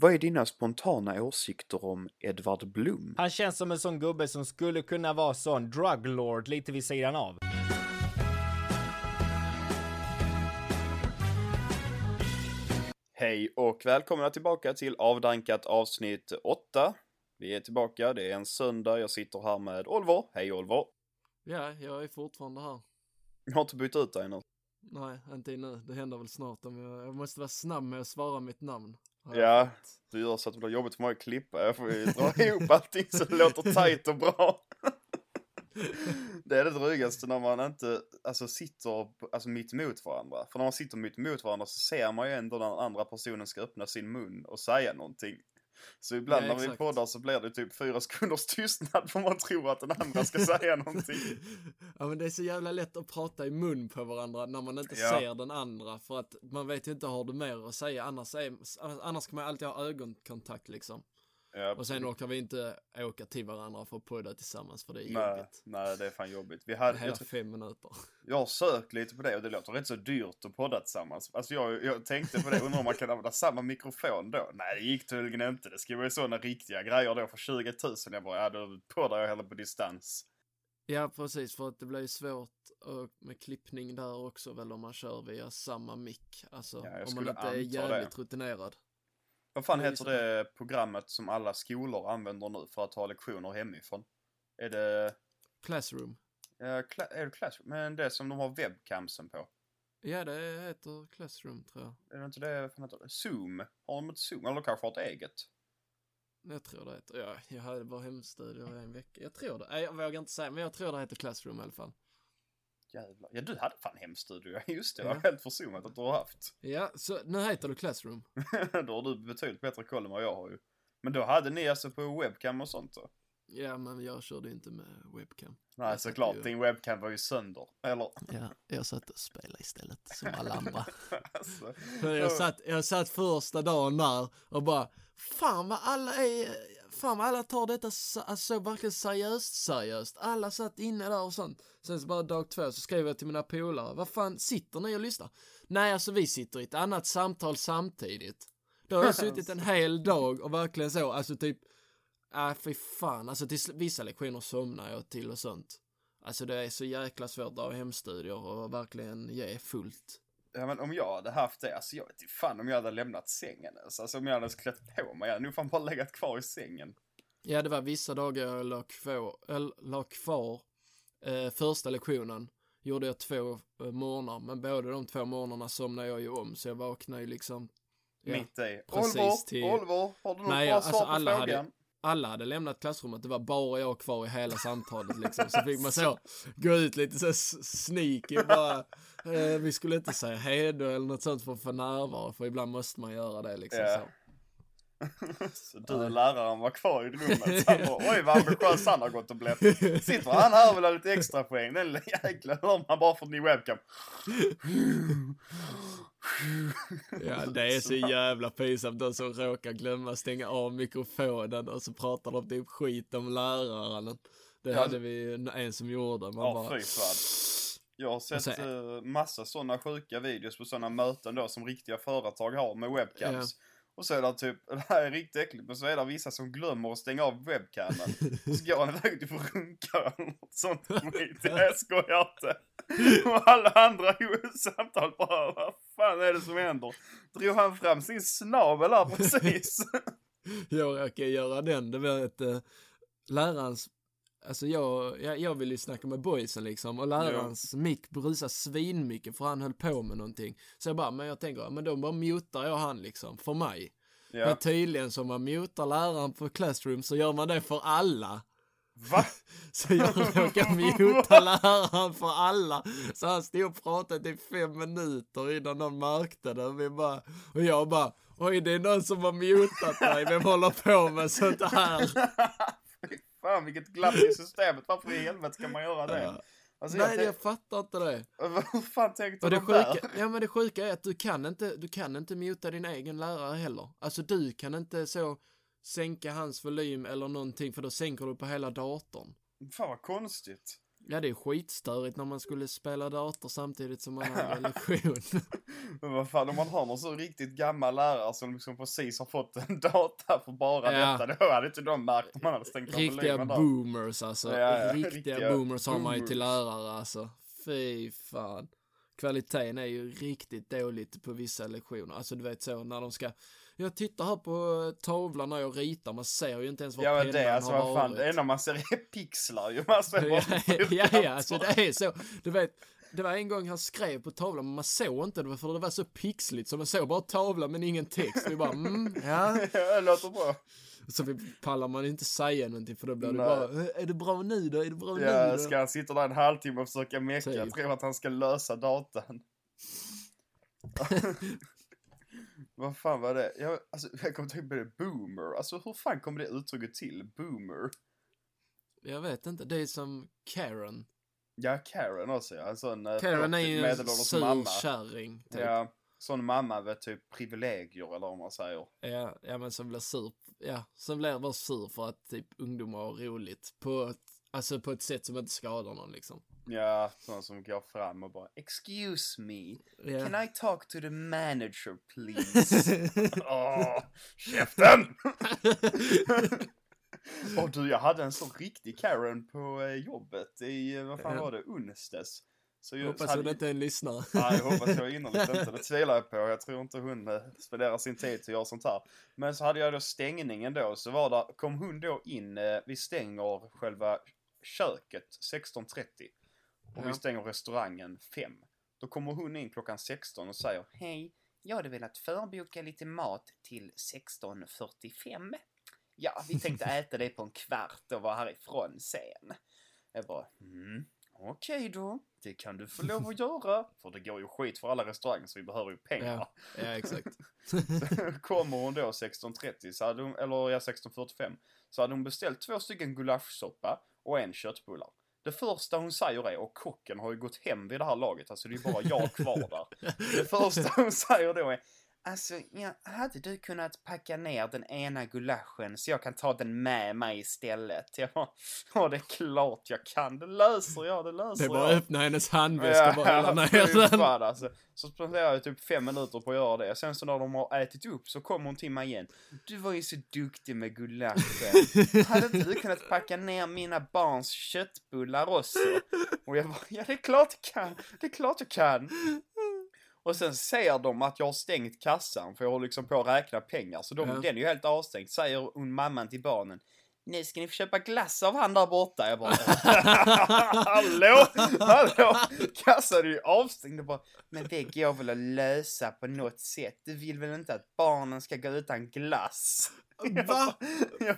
Vad är dina spontana åsikter om Edvard Blom? Han känns som en sån gubbe som skulle kunna vara sån druglord lite vid sidan av. Hej och välkomna tillbaka till avdankat avsnitt 8. Vi är tillbaka, det är en söndag, jag sitter här med Oliver. Hej Oliver! Ja, jag är fortfarande här. Jag har inte bytt ut dig nu. Nej, inte nu. Det händer väl snart om jag, jag måste vara snabb med att svara mitt namn. Ja, du gör så att det blir jobbigt för mig att klippa. Jag får ju dra ihop allting så det låter tajt och bra. Det är det drygaste när man inte alltså, sitter alltså, mitt emot varandra. För när man sitter mitt emot varandra så ser man ju ändå när den andra personen ska öppna sin mun och säga någonting. Så ibland Ja, när vi poddar så blir det typ fyra sekunders tystnad för man tror att den andra ska säga någonting. ja men det är så jävla lätt att prata i mun på varandra när man inte Ja. ser den andra för att man vet ju inte har du mer att säga annars, är, annars kan man alltid ha ögonkontakt liksom. Ja, Och sen orkar vi inte åka till varandra för att podda tillsammans för det är nej, jobbigt. nej, det är fan jobbigt. Vi hade, Hela jag, fem minuter. jag har sökt lite på det och det låter rätt så dyrt att podda tillsammans. Alltså jag, jag tänkte på det, undrar om man kan använda samma mikrofon då? Nej, det gick tydligen inte. Det ska vara sådana riktiga grejer då för 20 000. Jag bara, ja då poddar jag hellre på distans. Ja precis för att det blir svårt med klippning där också väl om man kör via samma mick. Alltså Ja, om man inte är jävligt rutinerad. Vad fan heter det programmet som alla skolor använder nu för att ha lektioner hemifrån? Är det, Classroom. ja, Cla- är det Classroom? Men det som de har webcamsen på? Ja, det heter Classroom tror jag. Är det inte det, fan heter det? Zoom? Har de ett Zoom? Eller kanske har ett eget? Jag tror det heter, ja, jag hade bara hemstudier i en vecka. Jag tror det, nej, jag vågar inte säga, men jag tror det heter Classroom i alla fall. Jävlar. Ja, du hade fan hemstudio. Just det, jag Ja. var helt försummat att du har haft. Ja, så nu heter det Classroom. då har du betydligt bättre koll än vad jag har ju. Men då hade ni alltså på webcam och sånt då? Ja, men jag körde inte med webcam. Nej, Jag såklart. ju- Din webcam var ju sönder. Eller? Ja, jag satt och spelade istället, som alla andra. alltså, jag, satt, jag satt första dagen där och bara, fan vad alla är, fan alla tar detta sa- alltså, verkligen seriöst, seriöst. Alla satt inne där och sånt. Sen så bara dag två så skrev jag till mina polare, vad fan sitter ni och lyssnar? Nej, alltså vi sitter i ett annat samtal samtidigt. Då har jag suttit en hel dag och verkligen så, alltså typ, äh fy fan, alltså till vissa lektioner somnar jag till och sånt. Alltså det är så jäkla svårt att ha hemstudier och verkligen ge fullt. Ja, men om jag hade haft det, alltså jag vet inte fan om jag hade lämnat sängen ens. Alltså om jag hade klätt på mig, jag hade nog fan bara legat kvar i sängen. Ja, det var vissa dagar jag la kvar, eller, la kvar eh, första lektionen. Gjorde jag två eh, morgnar, men båda de två morgnarna somnade jag ju om, så jag vaknade ju liksom ja. Mitt i. precis Oliver, till- Oliver, har du något Nej, bra alltså svar på alla hade- frågan? Alla hade lämnat klassrummet, det var bara jag kvar i hela samtalet liksom. Så fick man så gå ut lite så sneaky bara. Eh, vi skulle inte säga hejdå eller något sånt för att få närvaro, för ibland måste man göra det liksom Ja. så. Så du och läraren var kvar i rummet. Han bara, oj vad ambitiös han har gått och blivit. Sitter han här och vill ha lite extra poäng. Den jäkla hör man bara från din webcam. Ja, det är så jävla pinsamt de som råkar glömma stänga av mikrofonen och så pratar de typ skit om läraren. Det hade vi en som gjorde. Man Ja, bara, fy fan. Jag har sett så- eh, massa sådana sjuka videos på sådana möten då som riktiga företag har med webcams. Och så är det typ, det här är riktigt äckligt, men så är det vissa som glömmer att stänga av webcamen. Så går han iväg och runkar eller något sånt skit. Jag skojar inte. Och alla andra i samtalet bara, vad fan är det som händer? Drog han fram sin snabel här precis? jag råkar göra den, det var att eh, lärarens Alltså jag, jag, jag ville ju snacka med boysen liksom och lärarens mick brusade svinmycket för han höll på med någonting. Så jag bara, men jag tänker, men då bara mutar jag han liksom, för mig. Ja. Men tydligen som man mutar läraren på Classroom så gör man det för alla. Va? Så jag råkade muta läraren för alla. Så han stod och pratade i fem minuter innan någon märkte det. Vi bara, och jag bara, oj det är någon som har mutat mig, vem håller på med sånt här? Fan vilket glapp i systemet. Varför i helvete ska man göra det? Alltså, Nej, jag jag fattar inte det. Vad fan tänkte Och det de där? ja men det sjuka är att du kan inte, du kan inte muta din egen lärare heller. Alltså du kan inte så sänka hans volym eller någonting för då sänker du på hela datorn. Fan vad konstigt. Ja, det är skitstörigt när man skulle spela dator samtidigt som man hade lektion. Men vad fan, om man har någon så riktigt gammal lärare som liksom precis har fått en data för bara Ja. detta, då hade inte de märkt om man hade stängt av Riktiga där. boomers alltså. Ja, ja, riktiga, riktiga boomers har man ju till lärare alltså. Fy fan. Kvaliteten är ju riktigt dåligt på vissa lektioner. Alltså du vet så när de ska jag tittar här på tavlan när jag ritar, man ser ju inte ens var Ja pennan det, alltså har vad fan, varit. det enda man ser är pixlar ju. Man ser ja, ja, ja, alltså det är så. Du vet, det var en gång han skrev på tavlan, men man såg inte det för det var så pixligt så man såg bara tavlan men ingen text. Vi bara, mm, ja. Ja, det låter bra. Så vi pallar man inte säga någonting för då blir det bara, "Eh, är det bra nu då? Är det bra nu Ja, då? ska han sitta där en halvtimme och försöka mecka, Typ. tror att han ska lösa datan. Vad fan var det? Jag, alltså, jag kommer tänka på det, boomer. Alltså hur fan kommer det uttrycket till? Boomer? Jag vet inte, det är som Karen. Ja, Karen också ja. En sån eh, Karen är ju en medelålders sur mamma. kärring. Typ. Ja, sån mamma med typ privilegier eller vad man säger. Ja, ja, men som blir sur. Ja, som blir bara sur för att typ ungdomar har roligt. På ett, alltså på ett sätt som inte skadar någon liksom. Ja, sån som går fram och bara Excuse me, Ja. can I talk to the manager please? Åh, käften! Och du, jag hade en sån riktig Karen på eh, jobbet i, eh, vad fan var det, onsdags. Så jag Hoppas hon inte är en lyssnare. Nej, jag hoppas jag innerligt inte. Det tvivlar jag på. Jag tror inte hon eh, spenderar sin tid till att göra sånt här. Men så hade jag då stängningen då, så var där, kom hon då in, vi stänger själva köket 16.30. Och vi Ja. stänger restaurangen 5. Då kommer hon in klockan 16 och säger Hej, jag hade velat förboka lite mat till 16.45. Ja, vi tänkte äta det på en kvart och vara härifrån sen. Jag bara, mm, okej då. Det kan du få lov att göra. För det går ju skit för alla restauranger så vi behöver ju pengar. Ja, ja exakt. Kommer hon då 16.30, så hon, eller ja 16.45, så hade hon beställt två stycken gulaschsoppa och en köttbullar. Det första hon säger är, och kocken har ju gått hem vid det här laget, alltså det är bara jag kvar där. Det första hon säger då är, alltså ja, hade du kunnat packa ner den ena gulaschen så jag kan ta den med mig istället? Jag bara, ja det är klart jag kan, det löser jag, det löser Det jag. bara att öppna hennes handväska och bara hälla ner den. alltså. Så spenderar jag typ fem minuter på att göra det. Sen så när de har ätit upp så kommer hon till mig igen. Du var ju så duktig med gulaschen. Hade inte du kunnat packa ner mina barns köttbullar också? Och jag bara, ja det är klart jag kan. Det är klart jag kan. Och sen ser de att jag har stängt kassan för jag håller liksom på att räkna pengar. Så de, Ja. den är ju helt avstängd. Säger hon mamman till barnen. Nu ska ni få köpa glass av han där borta. Jag bara, hallå, hallå, kassan är ju avstängd. Jag bara, men det går väl att lösa på något sätt. Du vill väl inte att barnen ska gå utan glass? Va?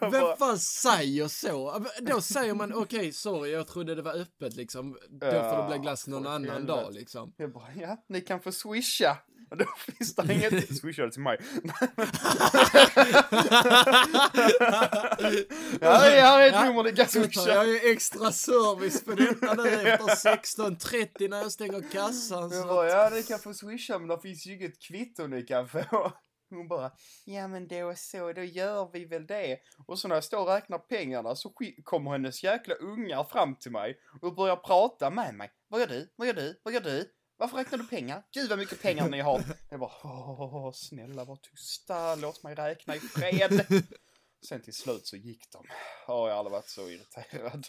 Vem fan säger så? Då säger man okej, sorry, jag trodde det var öppet liksom. Då får det bli glass någon annan dag liksom. jag bara, ja, ni kan få swisha. Och då finns det inget, swisha det till mig. ja, det här är ett Ja, nummer ni kan swisha. jag ju extra service på detta nu efter 16.30 när jag stänger kassan. Jag bara, ja ni kan få swisha men det finns ju inget kvitto ni kan få. Hon bara, ja men då så, då gör vi väl det. Och så när jag står och räknar pengarna så kommer hennes jäkla ungar fram till mig och börjar prata med mig. Vad gör du? Vad gör du? Vad gör du? Varför räknar du pengar? Gud vad mycket pengar ni har. Jag bara, åh snälla var tysta, låt mig räkna i fred. Sen till slut så gick de. Åh, jag har aldrig varit så irriterad.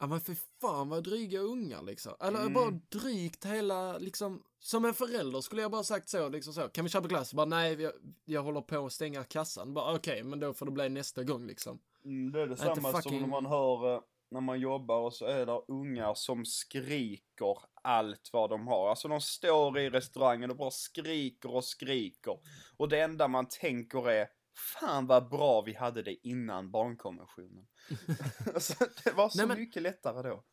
ja men för fan vad dryga ungar liksom. Eller Mm. bara drygt hela liksom. Som en förälder skulle jag bara sagt så liksom så. Kan vi köpa glass? Bara nej, jag, jag håller på att stänga kassan. Bara okej, men då får det bli nästa gång liksom. Mm, det är detsamma som fucking- när man hör eh, när man jobbar och så är det ungar som skriker allt vad de har. Alltså de står i restaurangen och bara skriker och skriker. Och det enda man tänker är Fan vad bra vi hade det innan barnkonventionen. alltså, det var så Nej, men- mycket lättare då.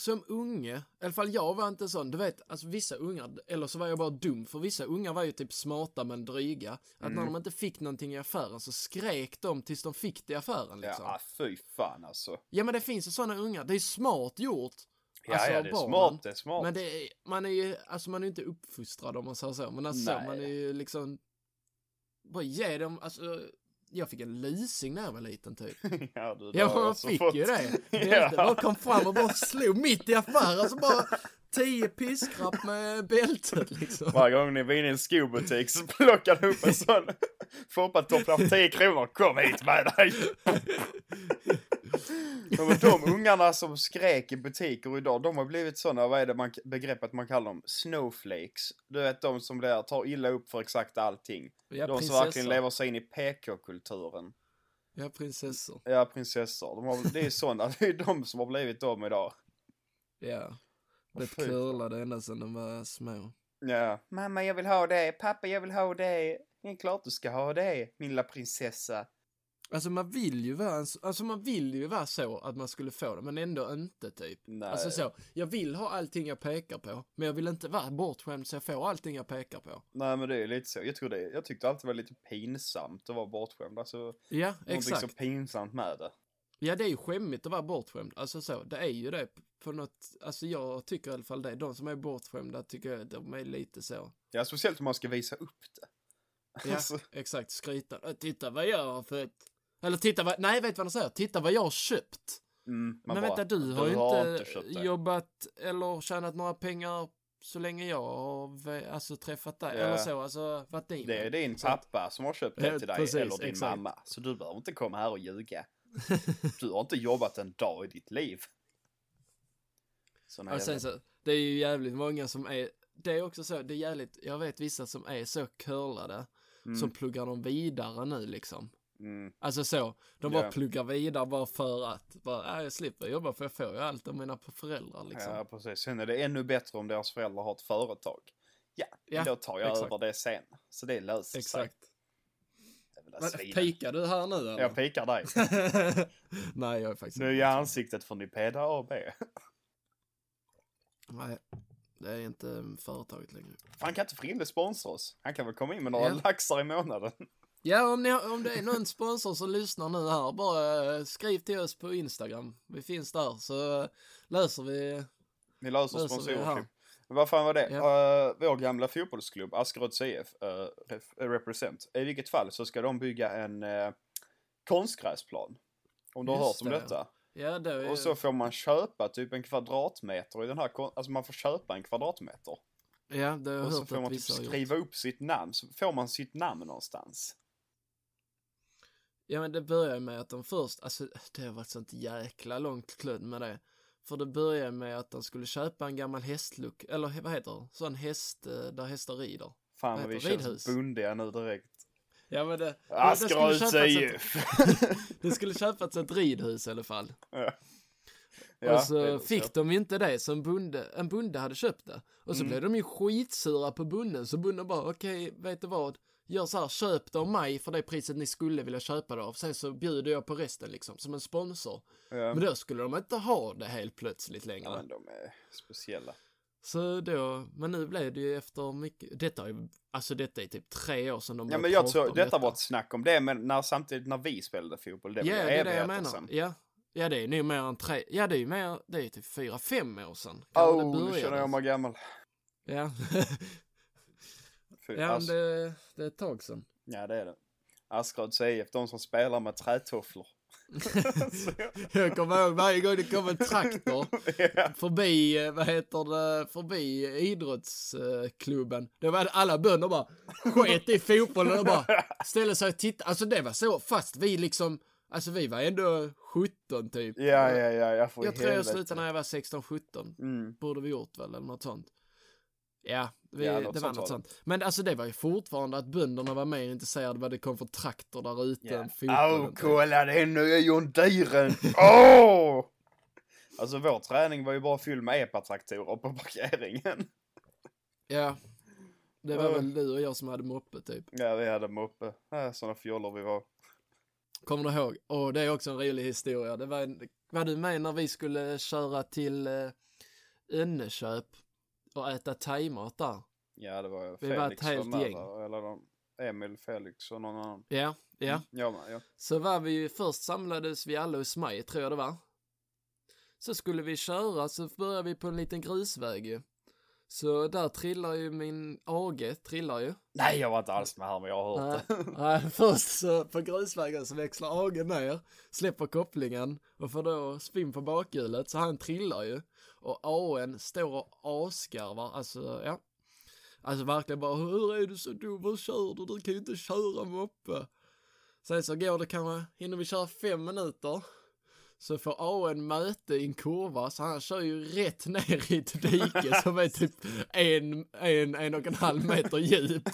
Som unge, i alla fall jag var inte sån, du vet, alltså vissa ungar, eller så var jag bara dum, för vissa ungar var ju typ smarta men dryga. Att Mm. när de inte fick någonting i affären så skrek de tills de fick det i affären liksom. Ja, Ja, fy fan alltså. men det finns ju såna ungar, det är smart gjort. Ja, Alltså, ja, det är barnen. smart, det är smart. Men det är, man är ju, alltså man är ju inte uppfostrad om man säger så, men alltså Nej. man är ju liksom, bara ge dem, alltså jag fick en lysing när jag var liten typ. ja, du, Ja, man fick fått- ju det. Ja. Bälte bara kom fram och bara slog mitt i affären. Alltså bara tio piskrapp med bältet liksom. Varje gång ni var inne i en skobutik så plockade upp en sån Foppatoffla för 10 kronor. Kom hit med dig! Men de ungarna som skrek i butiker idag, de har blivit såna, vad är det man, begreppet man kallar dem? Snowflakes. Du vet de som blir, tar illa upp för exakt allting. Ja, de som verkligen lever sig in i PK-kulturen. Ja, prinsessor. Ja, prinsessor. De har, det är såna, det är de som har blivit dem idag. Ja. Blivit curlade ända sedan de var små. Ja. Mamma, jag vill ha det. Pappa, jag vill ha det. Det är klart du ska ha det, min lilla prinsessa. Alltså man vill ju vara, alltså man vill ju vara så att man skulle få det, men ändå inte typ. Nej. Alltså så, jag vill ha allting jag pekar på, men jag vill inte vara bortskämd så jag får allting jag pekar på. Nej men det är lite så. Jag tror det. Jag tyckte alltid det var lite pinsamt att vara bortskämd. Alltså, Ja, någonting exakt. så pinsamt med det. Ja, det är ju skämmigt att vara bortskämd. Alltså så, det är ju det på något, alltså jag tycker i alla fall det. De som är bortskämda tycker jag, de är lite så. Ja, speciellt om man ska visa upp det. Ja, Alltså, exakt. Skryta. Titta vad jag har fått. Eller titta vad, nej vet vad de säger? Titta vad jag har köpt. mm, Men bara, vänta, du har ju inte, det. jobbat eller tjänat några pengar så länge jag har alltså, träffat dig. Ja. Eller så, alltså varit din. Det är din Så pappa som har köpt det till dig, precis, eller din exakt. mamma. Så du behöver inte komma här och ljuga. Du har inte jobbat en dag i ditt liv. Såna Och sen så, det är ju jävligt många som är, det är också så, det är jävligt, jag vet vissa som är så curlade, Mm, som pluggar dem vidare nu liksom. Mm, Alltså så, de bara pluggar vidare bara för att, bara, äh, jag slipper jobba för jag får ju allt av mina föräldrar liksom. Ja, precis. Sen är det ännu bättre om deras föräldrar har ett företag. Ja, Ja, då tar jag exakt. över det sen. Så det löser sig. Exakt. Men, svin. Pikar du här nu eller? Jag pikar dig. Nej, jag är faktiskt Nya ansiktet för Nipeda AB. Nej, det är inte företaget längre. Fan kan inte Frille sponsra oss? Han kan väl komma in med några Ja. laxar i månaden? Ja, om, ni, har- om det är någon sponsor som lyssnar nu här, bara eh, skriv till oss på Instagram. Vi finns där, så eh, löser vi. Vi löser Löser. Men vad fan var det? Ja. Eh, vår gamla fotbollsklubb, Askerods IF, uh, represent. I vilket fall så ska de bygga en uh, konstgräsplan. Om du har hört om det. detta. Ja, det är, Och så får man köpa typ en kvadratmeter i den här, alltså man får köpa en kvadratmeter. ja, det har jag Och så hört får man att typ vissa har gjort. skriva upp sitt namn, så får man sitt namn någonstans. Ja, men det börjar med att de först, alltså det har varit sånt jäkla långt kludd med det. För det börjar med att de skulle köpa en gammal hästluck, eller vad heter det? Sån häst eh, där hästar rider. Fan Vad vi känns ridhus? bundiga nu direkt. Ja, men det... köpas ett- IF! Det skulle köpas ett ridhus i alla fall. Ja. och så fick så. de inte det, en bonde, en bonde hade köpt det. Och så Mm. blev de ju skitsura på bonden, så bonden bara, okej, vet du vad? Gör så här, köp det av mig för det priset ni skulle vilja köpa det av. Sen så bjuder jag på resten liksom, som en sponsor. Ja. Men då skulle de inte ha det helt plötsligt längre. ja, men de är speciella. Så då, men nu blev det ju efter mycket, detta är alltså detta är typ tre år sedan de Ja men jag tror, om detta var ett snack om det, men när, samtidigt när vi spelade fotboll, det Ja, var det är det jag menar. sedan. Ja. ja, det är nog mer än tre, ja det är ju mer, det är typ fyra, fem år sedan. Kanske Oh, nu känner jag mig gammal. Ja, Fy, ja men det, det är ett tag sedan. ja det är det. Askerods IF, de som spelar med trätofflor. Jag kommer ihåg varje gång det kom en traktor ja. förbi, eh, vad heter det, förbi idrottsklubben. Då var alla bönder bara sket i fotbollen och bara ställde sig och tittade. Alltså det var så, fast vi liksom, alltså vi var ändå 17 typ. ja, ja, ja, jag får Jag tror jag slutade när jag var 16-17. Mm. Borde vi gjort väl, eller något sånt. Ja, vi, Ja, det var något sånt. Men alltså det var ju fortfarande att bönderna var mer intresserade vad det kom för traktor där ute Ja. än fotbollen. Åh, typ. kolla det är nya John Deeren! Åh! Alltså vår träning var ju bara fylld med epatraktorer på parkeringen. Ja. Det var väl du och jag som hade moppe typ. Ja, vi hade moppe. Äh, såna fjollor vi var. Kommer du ihåg? Och det är också en rolig historia. Det var, en, var du med när vi skulle köra till eh, Önneköp och äta thaimat där? Ja, det var Vi var ett Felix helt gäng. där, Eller de, Emil, Felix och någon annan. Ja, ja. Ja, men, ja. Så var vi ju, först samlades vi alla hos mig, tror jag det var. Så skulle vi köra, så började vi på en liten grusväg ju. Så där trillar ju min AG, trillar ju. Nej, jag var inte alls med här, men jag har hört Nej, det. nej, först så på grusvägen så växlar AG ner, släpper kopplingen och får då spinn på bakhjulet så han trillar ju. Och AN står och asgarvar, alltså ja. Alltså verkligen bara, hur är du så dum, hur kör du? Du kan ju inte köra moppe. Sen så går det kanske, hinner vi köra fem minuter. Så får AN möte i en kurva, så han kör ju rätt ner i ett dike som är typ en, en, en och en halv meter djup.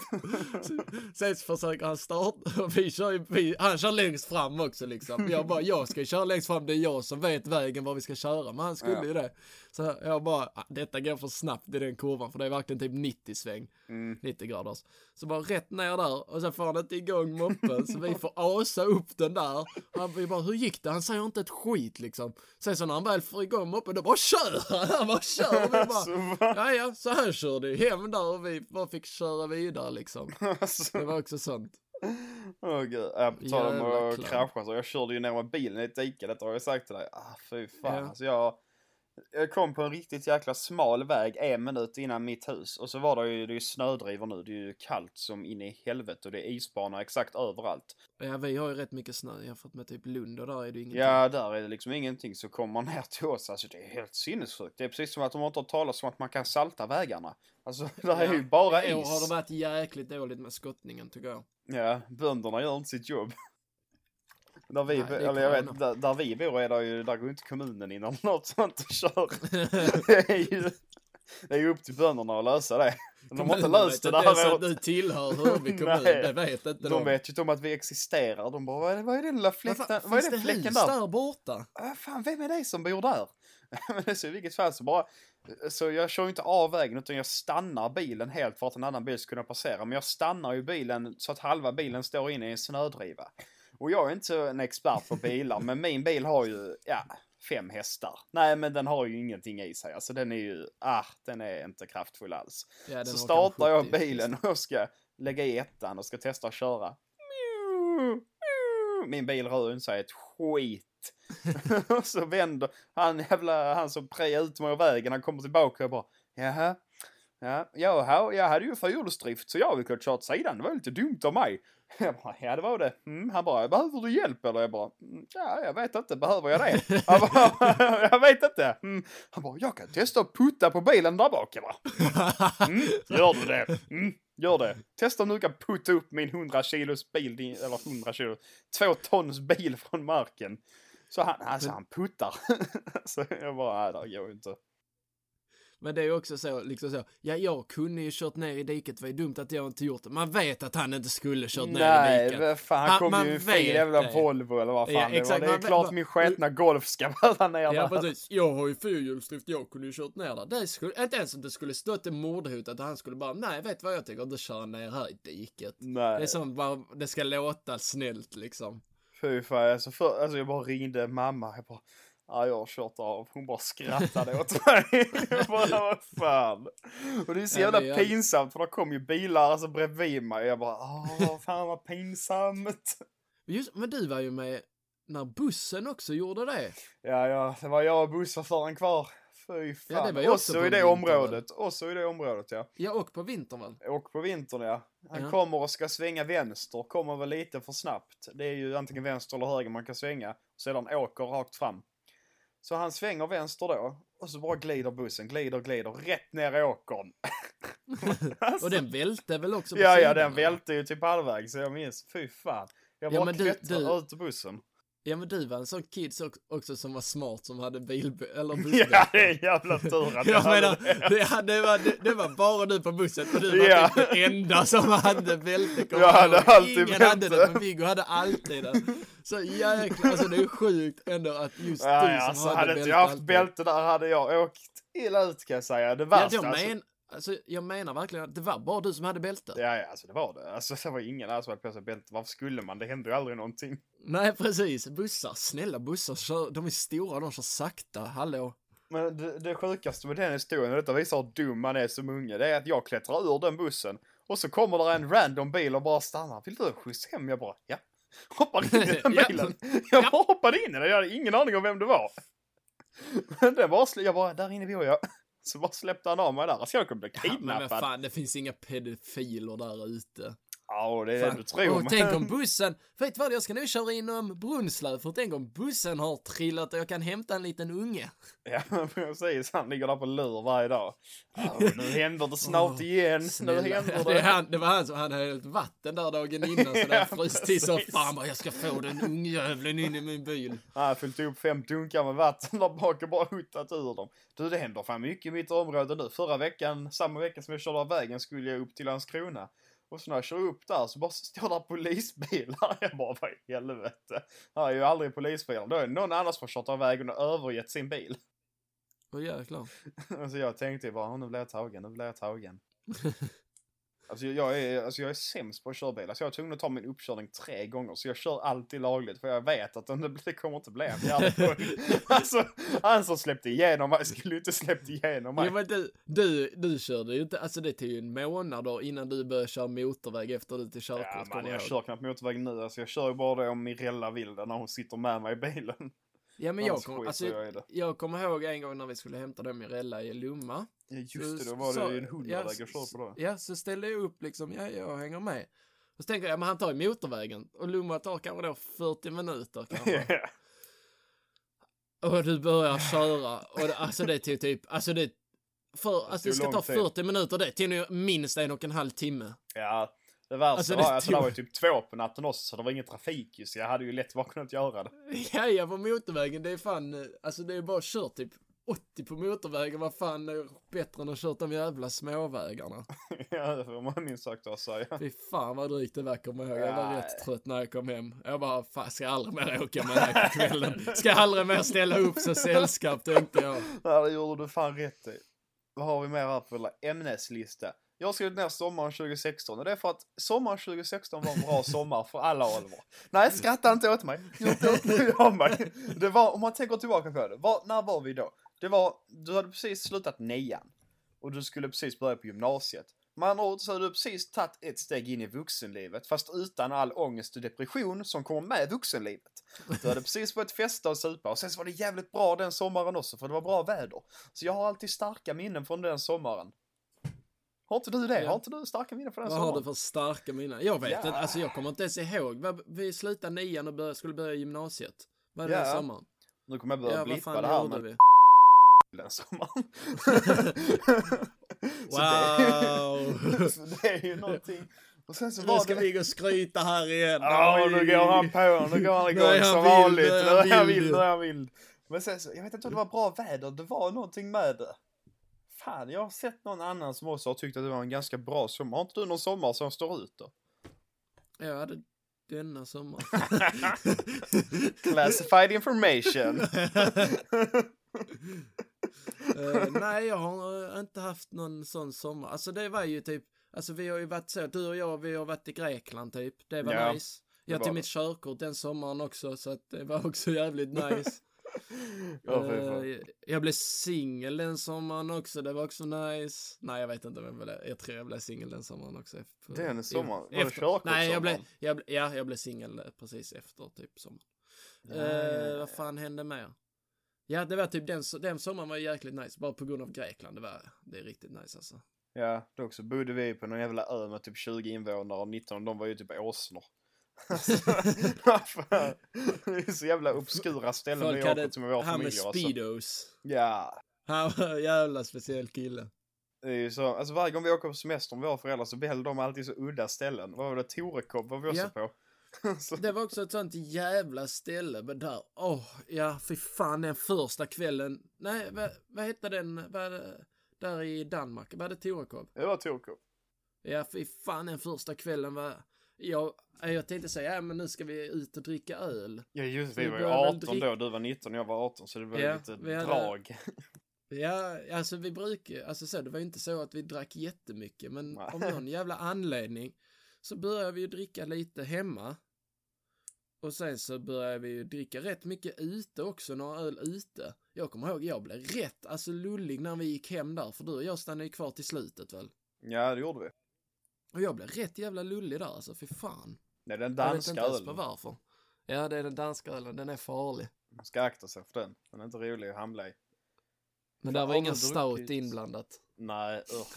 Sen så försöker han starta, och vi kör ju, vi, han kör längst fram också liksom. Jag bara, jag ska köra längst fram, det är jag som vet vägen var vi ska köra, men han skulle Ja. ju det. Så jag bara, ah, detta går för snabbt i den kurvan, för det är verkligen typ 90 sväng. Mm. 90 graders. Så bara rätt ner där och sen får han inte igång moppen så vi får asa upp den där. Han vi bara, hur gick det? Han säger inte ett skit liksom. Sen så när han väl får igång moppen då bara kör han! Han bara kör! Och vi Alltså, bara, va? ja ja, så han körde ju hem där och vi bara fick köra vidare liksom. Alltså, Det var också sånt. Åh gud, ja, på tal om att krascha så jag körde ju ner med bilen i ett dike, detta har jag sagt till dig. Ah, fy fan. Ja. Alltså jag, jag kom på en riktigt jäkla smal väg en minut innan mitt hus och så var det ju, det är ju snödrivor nu, det är ju kallt som in i helvete och det är isbana exakt överallt. Ja, vi har ju rätt mycket snö jämfört med typ Lund och där är det ju ingenting. Ja, där är det liksom ingenting så kommer man ner till oss, alltså det är helt sinnessjukt. Det är precis som att de har inte hört talas om att man kan salta vägarna. Alltså det är ju bara I år is. har det varit jäkligt dåligt med skottningen tycker jag. Ja, bönderna gör inte sitt jobb. Där vi, Nej, är eller jag vet, där, där vi bor är det ju, där går inte kommunen in eller något sånt och kör. det, är ju, det är ju upp till bönderna att lösa det. De har inte löst det där ens att året. du tillhör Hörby kommun, Nej. det vet inte De vet ju inte om att vi existerar. De bara, vad är, vad är den lilla Vad fläcken, fan, vad är finns den det fläcken hus där? där borta? Ah, fan, vem är det som bor där? Men är så i vilket fall så bara, så jag kör ju inte av vägen utan jag stannar bilen helt för att en annan bil ska kunna passera. Men jag stannar ju bilen så att halva bilen står inne i en snödriva. Och jag är inte så en expert på bilar, men min bil har ju, ja, fem hästar. Nej, men den har ju ingenting i sig. Alltså den är ju, ah, den är inte kraftfull alls. Ja, Så startar jag 70 bilen och ska lägga i ettan och ska testa att köra. Min bil rör inte sig ett skit. och så vänder han jävla, han som prejar ut mig ur vägen, han kommer tillbaka och bara jaha. Ja, jaha, jag hade ju fyrhjulsdrift så jag vill kunna köra åt sidan. Det var lite dumt av mig. Jag bara, ja det var det. Mm, han bara, behöver du hjälp eller? Jag bara, "Mm, ja jag vet inte, behöver jag det? Han bara, jag vet inte. Mm. Han bara, jag kan testa att putta på bilen där bak. Jag bara, Mm, gör du det? Mm, gör det. Testa om du kan putta upp min 100 kilos bil, eller 100 kilo, två tons bil från marken. Så han, alltså han puttar. så jag bara, nej det går ju inte. Men det är ju också så, liksom så, ja jag kunde ju kört ner i diket, vad är dumt att jag inte gjort det. Man vet att han inte skulle kört ner i Nej, diket. vad fan, han kom ju i fin jävla det. Volvo eller vad fan Ja, det exakt, var. Det är vet- klart min sketna Golf ska valla ner Ja där. precis, jag har ju fyrhjulsdrift, jag kunde ju kört ner där. Det skulle, inte ens om det skulle stått en mordhot att han skulle bara, nej vet vad jag tycker, inte köra ner här i diket. Det är Nej, som bara, det ska låta snällt liksom. fy fan. Alltså, för, alltså jag bara ringde mamma. Jag bara, ja jag har kört av. Hon bara skrattade åt mig. jag bara, vad fan. Och det är så jävla jag- pinsamt för det kom ju bilar alltså bredvid mig. Jag bara, åh fan vad pinsamt. Just, men du var ju med när bussen också gjorde det. Ja, ja, det var jag och busschauffören kvar. Fy fan. Ja, det var också också i det vintern, väl? området. Också i det området, ja. Ja, och på vintern väl? Och på vintern, ja. Han Ja. kommer och ska svänga vänster, kommer väl lite för snabbt. Det är ju antingen vänster eller höger man kan svänga. Sedan åker rakt fram. Så han svänger vänster då, och så bara glider bussen, glider, glider, rätt ner i åkern. Alltså, Och den välte väl också ja, ja, sidan, den eller? välte ju typ halvvägs, så jag minns. Fy fan. Jag Ja, bara men du- klättrade du- ut bussen. Ja men du var en sån kids också, som var smart som hade bil eller Ja, bussbälte. det är jävla tur att jag Jag hade menar, det. det, hade- var, det, det var bara du på bussen och du var Ja. typ den enda som hade bälte. Jag hade ihåg. alltid Ingen hade bälte. det, men Viggo hade alltid det. Så jäklar, alltså det är sjukt ändå att just Ja, du ja, som alltså, hade, hade bälte inte jag haft bälte där hade jag åkt illa ut kan jag säga. Det Ja, värsta jag, alltså. men, alltså, jag menar verkligen att det var bara du som hade bälte. Ja, ja, alltså det var det. Alltså det var ingen alls som hade på sig bälte. Varför skulle man? Det hände ju aldrig någonting. Nej precis, bussar, snälla bussar, kör, de är stora, de kör sakta, hallå. Men det, det sjukaste med den historien, och detta visar hur dum man är som unge, det är att jag klättrar ur den bussen och så kommer där en random bil och bara stannar. Vill du ha skjuts hem? Jag bara, ja. Hoppar in i den bilen. Jag Ja. bara hoppade in i den, jag hade ingen aning om vem det var. Men det var jag bara, där inne bor jag. Så bara släppte han av mig där. Alltså jag kunde bli Ja, men kidnappad. fan, det finns inga pedofiler där ute. Ja, det är det Fan. du tror. Och tänk om bussen, vet du vad, jag ska nu köra inom Brunslöv för tänk om bussen har trillat och jag kan hämta en liten unge. Ja, precis. Han ligger där på lur varje dag. Ja, nu händer det snart Åh, igen. Nu Snälla. händer Det, det. han, det var han som hade hällt vatten där dagen innan så Ja, där frös till så fan bara jag ska få den ungjäveln in i min bil. Han har fyllt upp fem dunkar med vatten där bak och bara huttat ur dem. Du, det händer fan mycket i mitt område nu. Förra veckan, samma vecka som jag körde av vägen, skulle jag upp till Landskrona. Och så när jag kör upp där så bara står där polisbilar. Jag bara, vad i helvete? Här är ju aldrig polisbilar. Då är det någon annan som har kört av vägen och övergett sin bil. Åh jäklar. Alltså jag tänkte ju bara, "Ja, nu blir jag tagen, nu blir jag tagen. Alltså jag är, alltså jag är sämst på att köra bil. Alltså jag är tvungen att ta min uppkörning tre gånger. Så jag kör alltid lagligt för jag vet att det, det kommer inte bli en jävla. Alltså han som släppte igenom mig skulle ju inte släppt igenom mig. Jo men du, du, du körde ju inte, alltså det tog ju en månad då innan du började köra motorväg efter du till körkort. Ja man, jag ihåg. kör knappt motorväg nu. Alltså jag kör ju bara det om Mirella vill det när hon sitter med mig i bilen. Ja men jag skiter alltså, jag jag kommer ihåg en gång när vi skulle hämta dem i Rella i Lomma. Ja, Så- just det, då var så- det ju en hundraväg ja, jag körde på då. Ja, så ställde jag upp liksom, ja, jag hänger med. Och så tänker jag, men han tar ju motorvägen och Lomma tar kanske då 40 minuter kanske. Och du börjar köra och det, alltså det tog typ, alltså det, för, alltså det tog ska ta tid. 40 minuter, det tog nog minst en och en halv timme. Ja, det värsta Alltså, det var att det tog- var ju typ två på natten också så det var ingen trafik ju så jag hade ju lätt bara kunnat göra det. Ja, ja, på motorvägen, det är fan, alltså det är bara kört typ 80 på motorvägen, vad fan är bättre än att köra de jävla småvägarna. ja, det får man minst sagt att säga. Fy fan vad drygt det var, kommer jag ihåg. Jag var rätt trött när jag kom hem. Jag bara, fan ska jag aldrig mer åka med här på kvällen. Ska jag aldrig mer ställa upp så sällskap, tänkte jag. Ja, det gjorde du fan rätt i. Vad har vi mer här på ämneslista? Jag har skrivit ner sommaren 2016 och det är för att sommaren 2016 var en bra sommar för alla Oliver. Nej, skratta inte åt mig. Inte åt mig. Det var, om man tänker tillbaka på det, var, när var vi då? Det var, du hade precis slutat nian och du skulle precis börja på gymnasiet. Med andra ord så hade du precis tagit ett steg in i vuxenlivet fast utan all ångest och depression som kommer med vuxenlivet. Du hade precis börjat festa och supa och sen så var det jävligt bra den sommaren också för det var bra väder. Så jag har alltid starka minnen från den sommaren. Har inte du det? Ja. Har inte du starka minnen från den Vad har sommaren? du för starka minnen? Jag vet Ja. inte, alltså jag kommer inte ens ihåg. Vad- Vi slutade nian och började, skulle börja gymnasiet. Vad är det Ja. den sommaren? Nu kommer jag börja Ja, vad blippa det här med vi? Den sommaren. Så Wow! Så det är ju någonting. Och sen så Nu ska det... vi gå och skryta här igen. Ja, Oj. nu går han på. Nu går han igång som vanligt. nu är han vild, nu är han vild. Men sen så, jag vet inte om det var bra väder. Det var någonting med det. Fan, jag har sett någon annan som också har tyckt att det var en ganska bra sommar. Har inte du någon sommar som står ut då? Jag hade denna sommar. Classified information. Eh, nej, jag har eh, inte haft någon sån sommar. Alltså det var ju typ, alltså vi har ju varit så, du och jag, vi har varit i Grekland typ. Det var Ja, nice. Jag tog mitt körkort den sommaren också, så att det var också jävligt nice. Eh, jag blev singel den sommaren också, det var också nice. Nej, jag vet inte vem det. Jag tror jag blev singel den sommaren också. Efter, Den sommaren? Var det Nej, jag blev, jag, ja, jag blev singel precis efter typ sommaren. Ja. vad fan hände mer? Ja, det var typ den, den sommaren var jäkligt nice, bara på grund av Grekland. Det var, det är riktigt nice alltså. Ja, då också bodde vi på någon jävla ö med typ 20 invånare och 19 de var ju typ åsnor. Alltså, det är så jävla obskura ställen vi åkt till med vår han med familj. Alltså. speedos. Ja, Han var en jävla speciell kille. det är ju så. Alltså varje gång vi åker på semester med våra föräldrar så väljer de alltid så udda ställen. Vad var det? Torekov var vi också Ja. på. så, Det var också ett sånt jävla ställe, men där, åh, ja, fy fan den första kvällen. Nej, vad, vad hette den, vad, där i Danmark, var det Torekov? det var Torekov. Ja, fy fan den första kvällen var, jag, jag tänkte säga, ja men nu ska vi ut och dricka öl. Ja just det, Vi vi var ju började väl 18 drick- då, du var 19 jag var 18 så det var Ja, lite hade- drag. Ja, alltså vi brukar, alltså så, det var ju inte så att vi drack jättemycket, men Nej. av någon jävla anledning så började vi ju dricka lite hemma. Och sen så började vi ju dricka rätt mycket ute också, några öl ute. Jag kommer ihåg, jag blev rätt, alltså lullig när vi gick hem där, för du och jag stannade ju kvar till slutet väl. Ja det gjorde vi. Och jag blev rätt jävla lullig där, alltså fy fan. Nej den jag vet danska inte ens på ölen. varför. Ja, det är den danska ölen, den är farlig. Man ska akta sig för den. Den är inte rolig att hamna i. Men där var ingen stout inblandat. Nej, usch.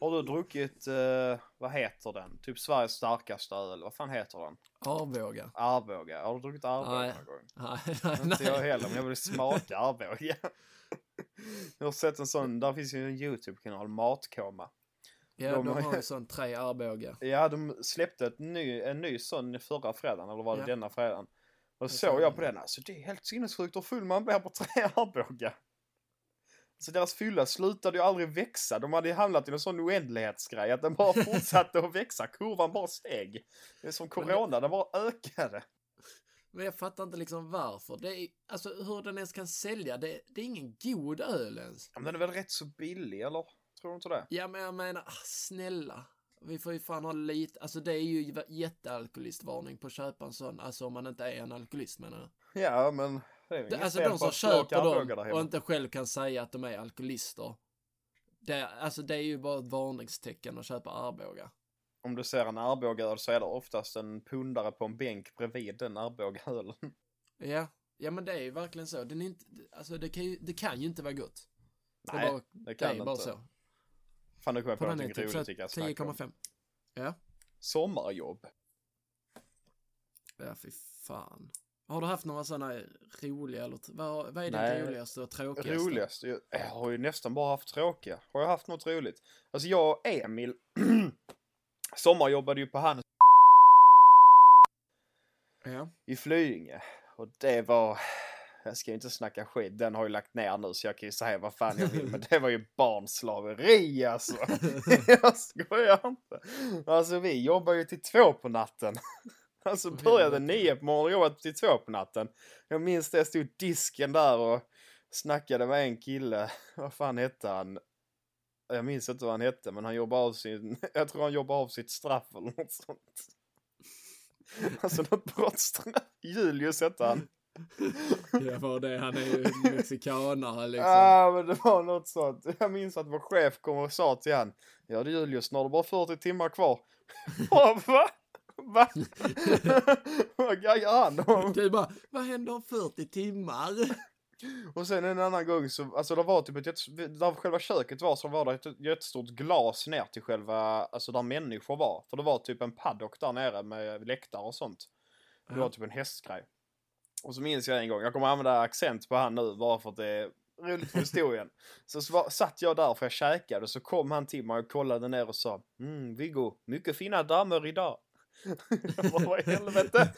Har du druckit, eh, vad heter den? Typ Sveriges starkaste öl, vad fan heter den? Arboga. Arboga. Har du druckit Arboga Nej. någon gång? Nej, Inte jag nej. heller, men jag vill smaka Arboga. Jag har sett en sån, där finns ju en YouTube-kanal, Matkoma. Ja, De de har- en sån tre Arboga. Ja, de släppte ett ny, en ny sån förra fredagen, eller var det Ja. denna fredagen? Och Jag såg jag på den. den, alltså det är helt sinnessjukt hur full man blir på tre Arboga. Så deras fylla slutade ju aldrig växa. De hade ju hamnat i en sån oändlighetsgrej att den bara fortsatte att växa. Kurvan bara steg. Det är som corona, den bara ökade. Men jag fattar inte liksom varför. Det är, alltså hur den ens kan sälja, det, det är ingen god öl ens. Ja, Men den är väl rätt så billig, eller? Tror du inte det? Ja, men jag menar, ah, snälla. Vi får ju fan ha lite, alltså det är ju jättealkoholistvarning på att köpa en sån, alltså om man inte är en alkoholist menar jag. Ja, men... Det är Det, alltså de som köper dem och inte själv kan säga att de är alkoholister. Det, alltså det är ju bara ett varningstecken att köpa Arboga. Om du ser en Arbogaöl så är det oftast en pundare på en bänk bredvid den Arbogaölen. Ja, ja men det är ju verkligen så. Den är inte, alltså det kan ju, det kan ju inte vara gott. Det är Nej, bara, det det kan är det bara inte. så. Fan, nu kom jag på På är någonting typ roligt jag snacka om. 10,5. Ja. Sommarjobb. Ja, fy fan. Har du haft några sådana roliga eller vad, vad är det Nej. roligaste och tråkigaste? Roligast? Jag jag har ju nästan bara haft tråkiga. Har jag haft något roligt? Alltså jag och Emil sommarjobbade ju på hans Ja. i Flyinge. Och det var... Jag ska ju inte snacka skit, den har ju lagt ner nu så jag kan ju säga vad fan jag vill. Men det var ju barnslaveri alltså. jag skojar inte. Alltså vi jobbar ju till två på natten. Alltså Åh, började nio på morgonen och jobbade till två på natten. Jag minns det, jag stod disken där och snackade med en kille. Vad fan hette han? Jag minns inte vad han hette men han jobbade av sin, jag tror han jobbade av sitt straff eller något sånt. Alltså något brottsstraff. Julius hette han. Ja, var det. Han är ju mexikanare liksom. Ja, men det var något sånt. Jag minns att vår chef kom och sa till han. Ja du Julius, nu har du bara 40 timmar kvar. Ja, va? Va? Vad gaggar han om? Du bara, vad händer om 40 timmar? Och sen en annan gång så, alltså det var typ ett, där själva köket var så var det ett jättestort glas ner till själva, alltså där människor var. För det var typ en paddock där nere med läktare och sånt. Det var typ en hästgrej. Och så minns jag en gång, jag kommer använda accent på han nu bara för att det är roligt för historien. så sva- satt jag där för jag käkade så kom han till mig och kollade ner och sa Mm, Viggo, mycket fina damer idag. vad i helvete?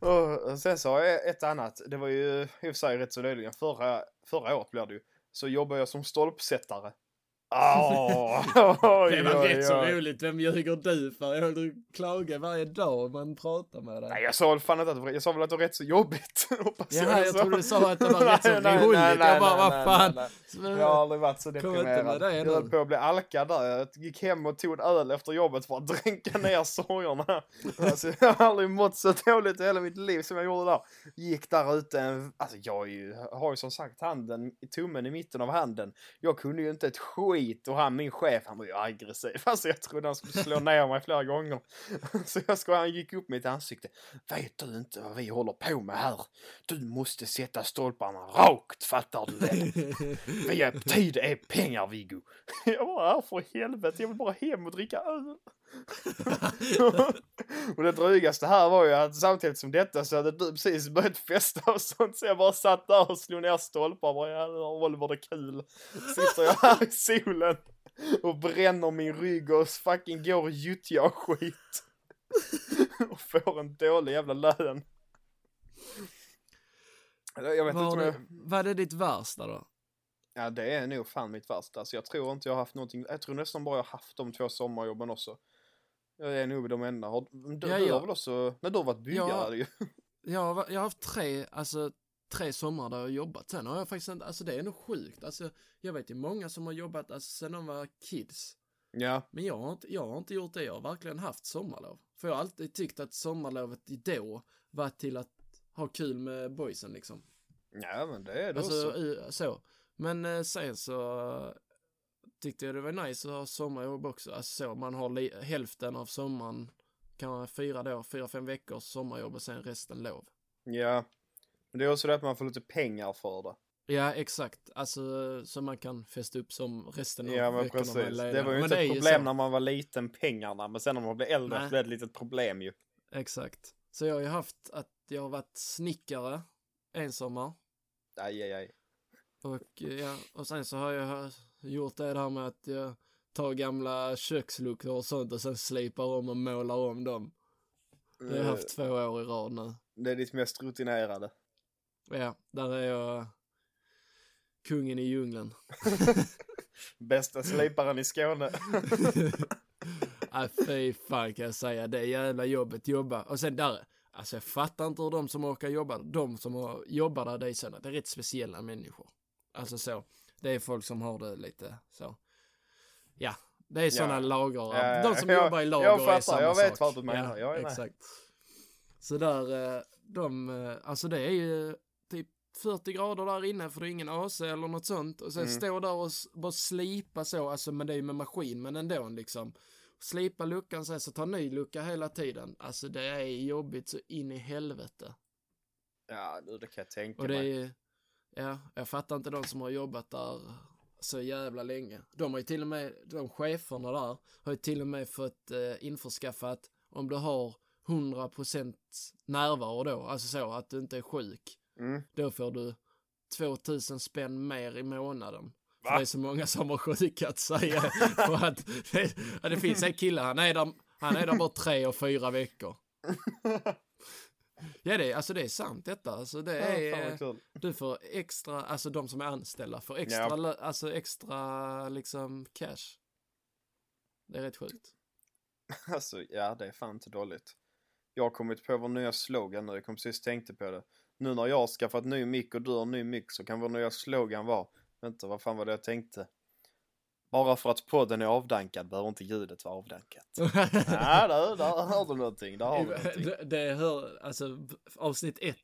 och sen sa jag ett annat, det var ju i och för sig rätt så nyligen, förra, förra året blev det ju, så jobbade jag som stolpsättare. Oh, Det var rätt så roligt. Vem ljuger du för? Jag du klaga varje dag man pratar med dig. Nej, jag sa fan inte att det var, jag sa väl att det var rätt så jobbigt. Hoppas Jaha, jag sa. trodde du sa att det var rätt så Nej, nej, roligt. nej, nej, Jag bara, nej, vad nej, fan? nej, Så- Jag har aldrig varit så deprimerad. det Jag höll på att bli alkad där. Jag gick hem och tog en öl efter jobbet för att dränka ner sorgerna. Alltså, jag har aldrig mått så dåligt i hela mitt liv som jag gjorde där. Gick där ute, alltså jag har ju som sagt handen, tummen i mitten av handen. Jag kunde ju inte ett skit och han, min chef, han var ju aggressiv. Alltså jag trodde han skulle slå ner mig flera gånger. Så jag skojar, han gick upp mitt ansikte. Vet du inte vad vi håller på med här? Du måste sätta stolparna rakt, fattar du det? Vi är, tid är pengar, Viggo. Jag bara, "Ja, för helvete, jag vill bara hem och dricka öl. och det drygaste här var ju att samtidigt som detta så hade du precis börjat festa och sånt så jag bara satt där och slog ner stolpar och bara, ja, Oliver det kul. Sitter jag här i solen och bränner min rygg och fucking går och gyttjar och skit. och får en dålig jävla lön. Jag vet Vad inte om jag... Vad är ditt värsta då? Ja, det är nog fan mitt värsta. Alltså, jag tror inte jag har haft någonting. Jag tror nästan bara jag har haft de två sommarjobben också. Jag är nog de enda. Har, du, Ja, du har väl också, när du har varit byggare Ja. ju. Jag har, jag har haft tre, alltså tre somrar där jag har jobbat. Sen har jag faktiskt inte, alltså det är nog sjukt. Alltså jag vet ju många som har jobbat, alltså sen de var kids. Ja, Men jag har inte, jag har inte gjort det. Jag har verkligen haft sommarlov. För jag har alltid tyckt att sommarlovet då var till att ha kul med boysen liksom. ja men det är det Alltså också. i- så. Men eh, sen så eh, tyckte jag det var nice att ha sommarjobb också. Alltså så, man har hälften av sommaren, kan vara fyra då, fyra, fem veckors sommarjobb och sen resten lov. Ja. Men det är också det att man får lite pengar för det. Ja, exakt. Alltså, så man kan fästa upp som resten av Ja men veckorna man precis. ledig. Det var ju Men inte ett så. problem när man var liten, pengarna. Men sen när man blev äldre så blev det ett litet problem ju. Exakt. Så jag har ju haft att jag har varit snickare en sommar. Aj, aj, aj. Och, ja, och sen så har jag gjort det där med att jag tar gamla köksluckor och sånt och sen slipar om och målar om dem. Det har jag haft två år i rad nu. Det är ditt mest rutinerade. Ja, där är jag kungen i djungeln. Bästa sliparen i Skåne. Nej, fy fan kan jag säga. Det är jävla jobbet jobba. Och sen där, alltså jag fattar inte hur de som orkar jobba, de som jobbar där, det är sådana, det är rätt speciella människor. Alltså så, det är folk som har det lite så. Ja, det är sådana Ja. lager. Ja, de som jag- jobbar i lager jag är fattar, samma jag vet sak. vad du menar, jag är med. exakt. Så där, eh, de, eh, alltså det är ju typ 40 grader där inne för det är ingen AC eller något sånt. Och sen Mm. stå där och bara slipa så, alltså men det är ju med maskin, men ändå liksom. Slipa luckan sen så ta ny lucka hela tiden. Alltså det är jobbigt så in i helvete. Ja, det kan jag tänka Och det mig. är, ja, jag fattar inte de som har jobbat där så jävla länge. De har ju till och med, de cheferna där, har ju till och med fått eh, införskaffat om du har 100% närvaro då, alltså så att du inte är sjuk, Mm. då får du 2000 spänn mer i månaden. För Va? det är så många som har sjukat säga. För att det, det finns en kille, han är där, han är där bara tre och fyra veckor. Ja, det, är- alltså det är sant detta. Alltså det Ja, är, kul. du får extra, alltså de som är anställda får extra, Ja. alltså extra liksom cash. Det är rätt sjukt. Alltså, ja, det är fan inte dåligt. Jag har kommit på vår nya slogan nu, jag kom precis tänkte på det. Nu när jag har skaffat ny mick och du har ny mick så kan vår nya slogan vara, vänta vad fan var det jag tänkte? Bara för att podden är avdankad behöver inte ljudet vara avdankat. Ja, där, där har du någonting, där har du någonting. det, det hör, alltså avsnitt ett.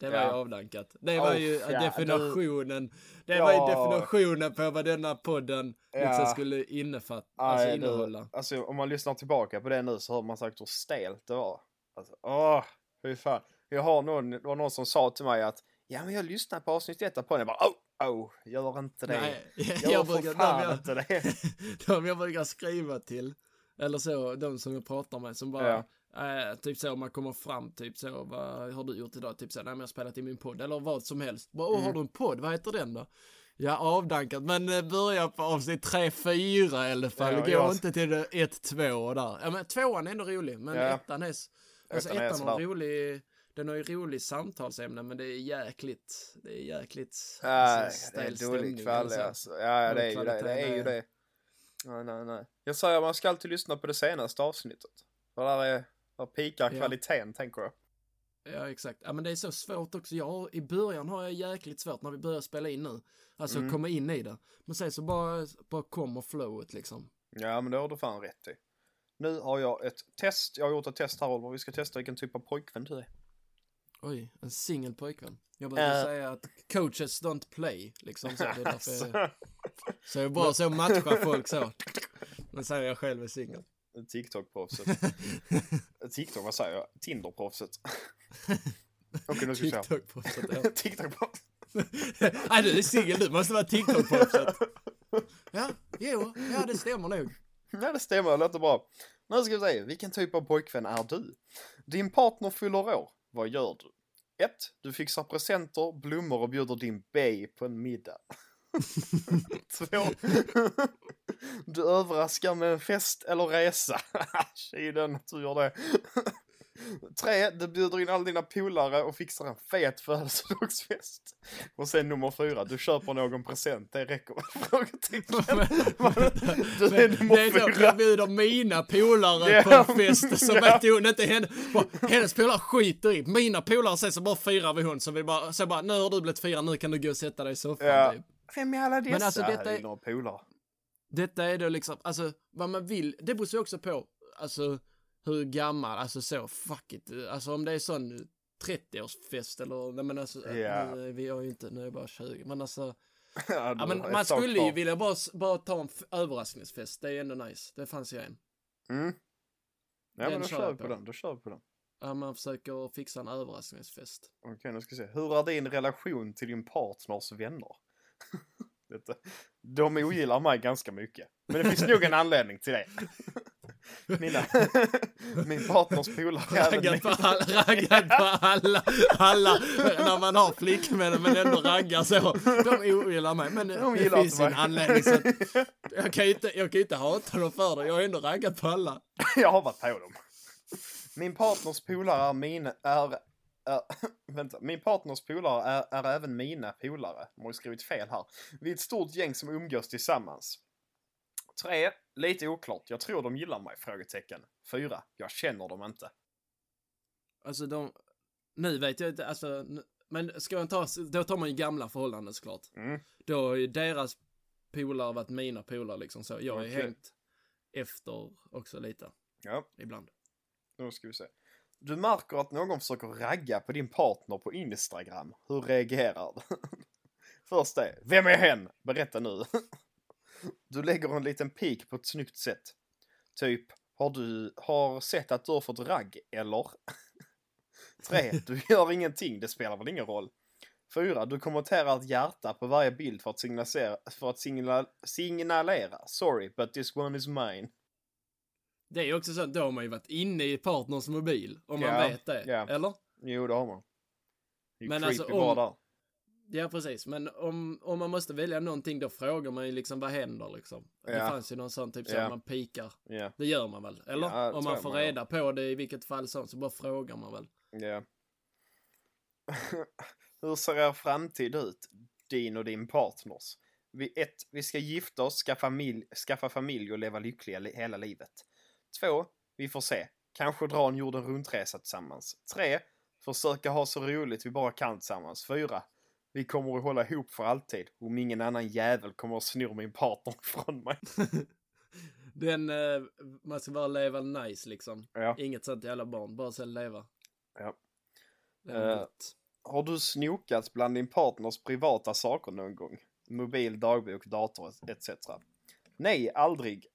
Det var Ja. ju avdankat. Det var Oh, ju ja, definitionen. Det Ja. var ju definitionen på vad denna podden liksom Ja. skulle innefatta, alltså Nej, du, innehålla. alltså om man lyssnar tillbaka på det nu så hör man sagt hur stelt det var. Alltså, åh, fy fan. Jag har någon, det var någon som sa till mig att ja men jag lyssnade på avsnitt ett av podden. Jag bara oh, oh, gör inte det. Nej, Gör jag för brukar, fan de jag, inte det. de jag brukar skriva till, eller så, de som jag pratar med som bara, eh, typ så, man kommer fram, typ så, vad har du gjort idag? Typ så, nej men jag har spelat i min podd, eller vad som helst. Bara, åh, har du en podd? Vad heter den då? Ja, avdankat, men eh, börja på avsnitt 3, 4 i alla fall. Ja, Gå jag- inte till 1, 2 där. Ja, men tvåan är ändå rolig, men Ja. ettan är, alltså Ettan är ettan har sådär. rolig, den har ju rolig samtalsämne, men det är jäkligt, det är jäkligt, Nej, alltså, det är dålig kvalitet alltså. Ja, ja, det är ju det. Det är ju det. Nej, nej, nej. Jag säger man ska alltid lyssna på det senaste avsnittet. För där är, där pikar Ja. kvaliteten tänker jag. Ja, exakt. Ja, men det är så svårt också. Jag, I början har jag jäkligt svårt när vi börjar spela in nu. Alltså Mm. komma in i det. Men sen så bara, bara kommer flowet liksom. Ja, men det har du fan rätt i. Nu har jag ett test. Jag har gjort ett test här Oliver. Vi ska testa vilken typ av pojkvän du är. Oj, en singel pojkvän. Jag brukar Äh. säga att coaches don't play, liksom så. Det är därför Alltså, så jag är bra så att matcha folk så. Men säger jag själv är singel. TikTok-proffset. TikTok, vad säger jag? Tinder-proffset. Okej, nu ska vi se. TikTok-proffset, ja. TikTok-proffset. Nej, du är singel, du måste vara TikTok-proffset. Ja, jo, ja det stämmer nog. Ja, det stämmer. Det låter bra. Nu ska vi se. Vilken typ av pojkvän är du? Din partner fyller år. Vad gör du? 1. Du fixar presenter, blommor och bjuder din bae på en middag. 2. Du överraskar med en fest eller resa. Tjejden, du gör det. 3. Du bjuder in alla dina polare och fixar en fet födelsedagsfest. Och sen nummer 4. Du köper någon present. Det räcker. Frågetecken. Du är Men nummer det är då 4. jag bjuder mina polare Ja, på en fest som ja. att hon inte henne, hennes polare skiter i. Mina polare sen så bara firar vi hon så vi bara, så bara nu har du blivit firad, nu kan du gå och sätta dig i soffan Ja. typ. Vem är alla dessa? Men alltså, detta Det är är- några polare. Detta är då liksom, alltså vad man vill, det beror ju också på, alltså hur gammal, alltså så, fuck it, alltså om det är sån 30-årsfest eller, nej men alltså, Ja. nu, vi har ju inte, nu är jag bara 20, men alltså, Ja, men man skulle ju vilja bara, bara ta en överraskningsfest, det är ändå nice, det fanns ju en. Mm. Ja, Den men då kör vi på på. den. Då kör vi på den. Ja, man försöker fixa en överraskningsfest. Okej, nu ska vi se. Hur är din relation till din partners vänner? Detta. De ogillar mig ganska mycket. Men det finns nog en anledning till det. Mina, min partners polare Raggat på, min- alla, raggat på alla, alla, när man har flickvänner men ändå raggar så. De ogillar mig, men De det finns en mig. anledning så att jag kan ju inte, jag kan inte hata dem för det. Jag har ändå raggat på alla. Jag har varit på dem. Min partners polare är mina... Är, är, vänta. Min partners polare är, är även mina polare. De har ju skrivit fel här. Vi är ett stort gäng som umgås tillsammans. Tre. Lite oklart. Jag tror de gillar mig? Frågetecken. Fyra. Jag känner dem inte. Alltså de, nu vet jag inte, alltså, men ska man ta, då tar man ju gamla förhållanden såklart. Mm. Då har ju deras polare varit mina polare liksom så. Jag har ju Okej. hängt efter också lite, Ja, ibland. nu ska vi se. Du märker att någon försöker ragga på din partner på Instagram. Hur reagerar du? Först det. Vem är hen? Berätta nu. Du lägger en liten pik på ett snyggt sätt. Typ, har du har sett att du har fått ragg, eller? Tre, du gör ingenting, det spelar väl ingen roll. Fyra, du kommenterar ett hjärta på varje bild för att signalera, för att signal, signalera. Sorry, but this one is mine. Det är ju också så att då har man ju varit inne i partners mobil, om man Ja, vet det. ja. Eller? Jo, det har man. Det Men alltså, om- där. Ja, precis. Men om, om man måste välja någonting, då frågar man ju liksom vad händer liksom. Det Ja. fanns ju någon sån typ så man pikar. Det gör man väl? Eller? Det om man får man reda på det i vilket fall som, så bara frågar man väl. ja. Hur ser er framtid ut? Din och din partners. Vi, ett, vi ska gifta oss, skaffa familj, skaffa familj och leva lyckliga li- hela livet. Två, vi får se. Kanske dra en jorden runt-resa tillsammans. Tre, försöka ha så roligt vi bara kan tillsammans. Fyra, vi kommer att hålla ihop för alltid om ingen annan jävel kommer att sno min partner från mig. Den, eh, man ska bara leva nice liksom. Ja. Inget sånt jävla barn, bara så leva. Ja. Eh. Har du snokat bland din partners privata saker någon gång? Mobil, dagbok, dator etc. Nej, aldrig.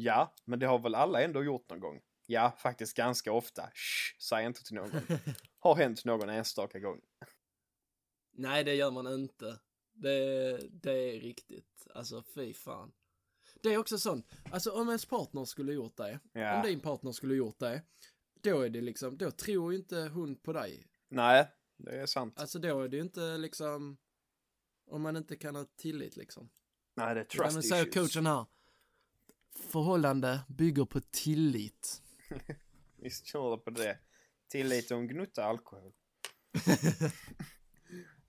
Ja, men det har väl alla ändå gjort någon gång? Ja, faktiskt ganska ofta. Shh, säg inte till någon. Har hänt någon enstaka gång. Nej, det gör man inte. Det, det är riktigt. Alltså, fy fan. Det är också sånt, alltså om ens partner skulle gjort det, Ja. om din partner skulle gjort det, då är det liksom, då tror ju inte hon på dig. Nej, det är sant. Alltså då är det ju inte liksom, om man inte kan ha tillit liksom. Nej, det är trust säger issues. coachen här, förhållande bygger på tillit. Vi kör på det. Tillit och en gnutta alkohol.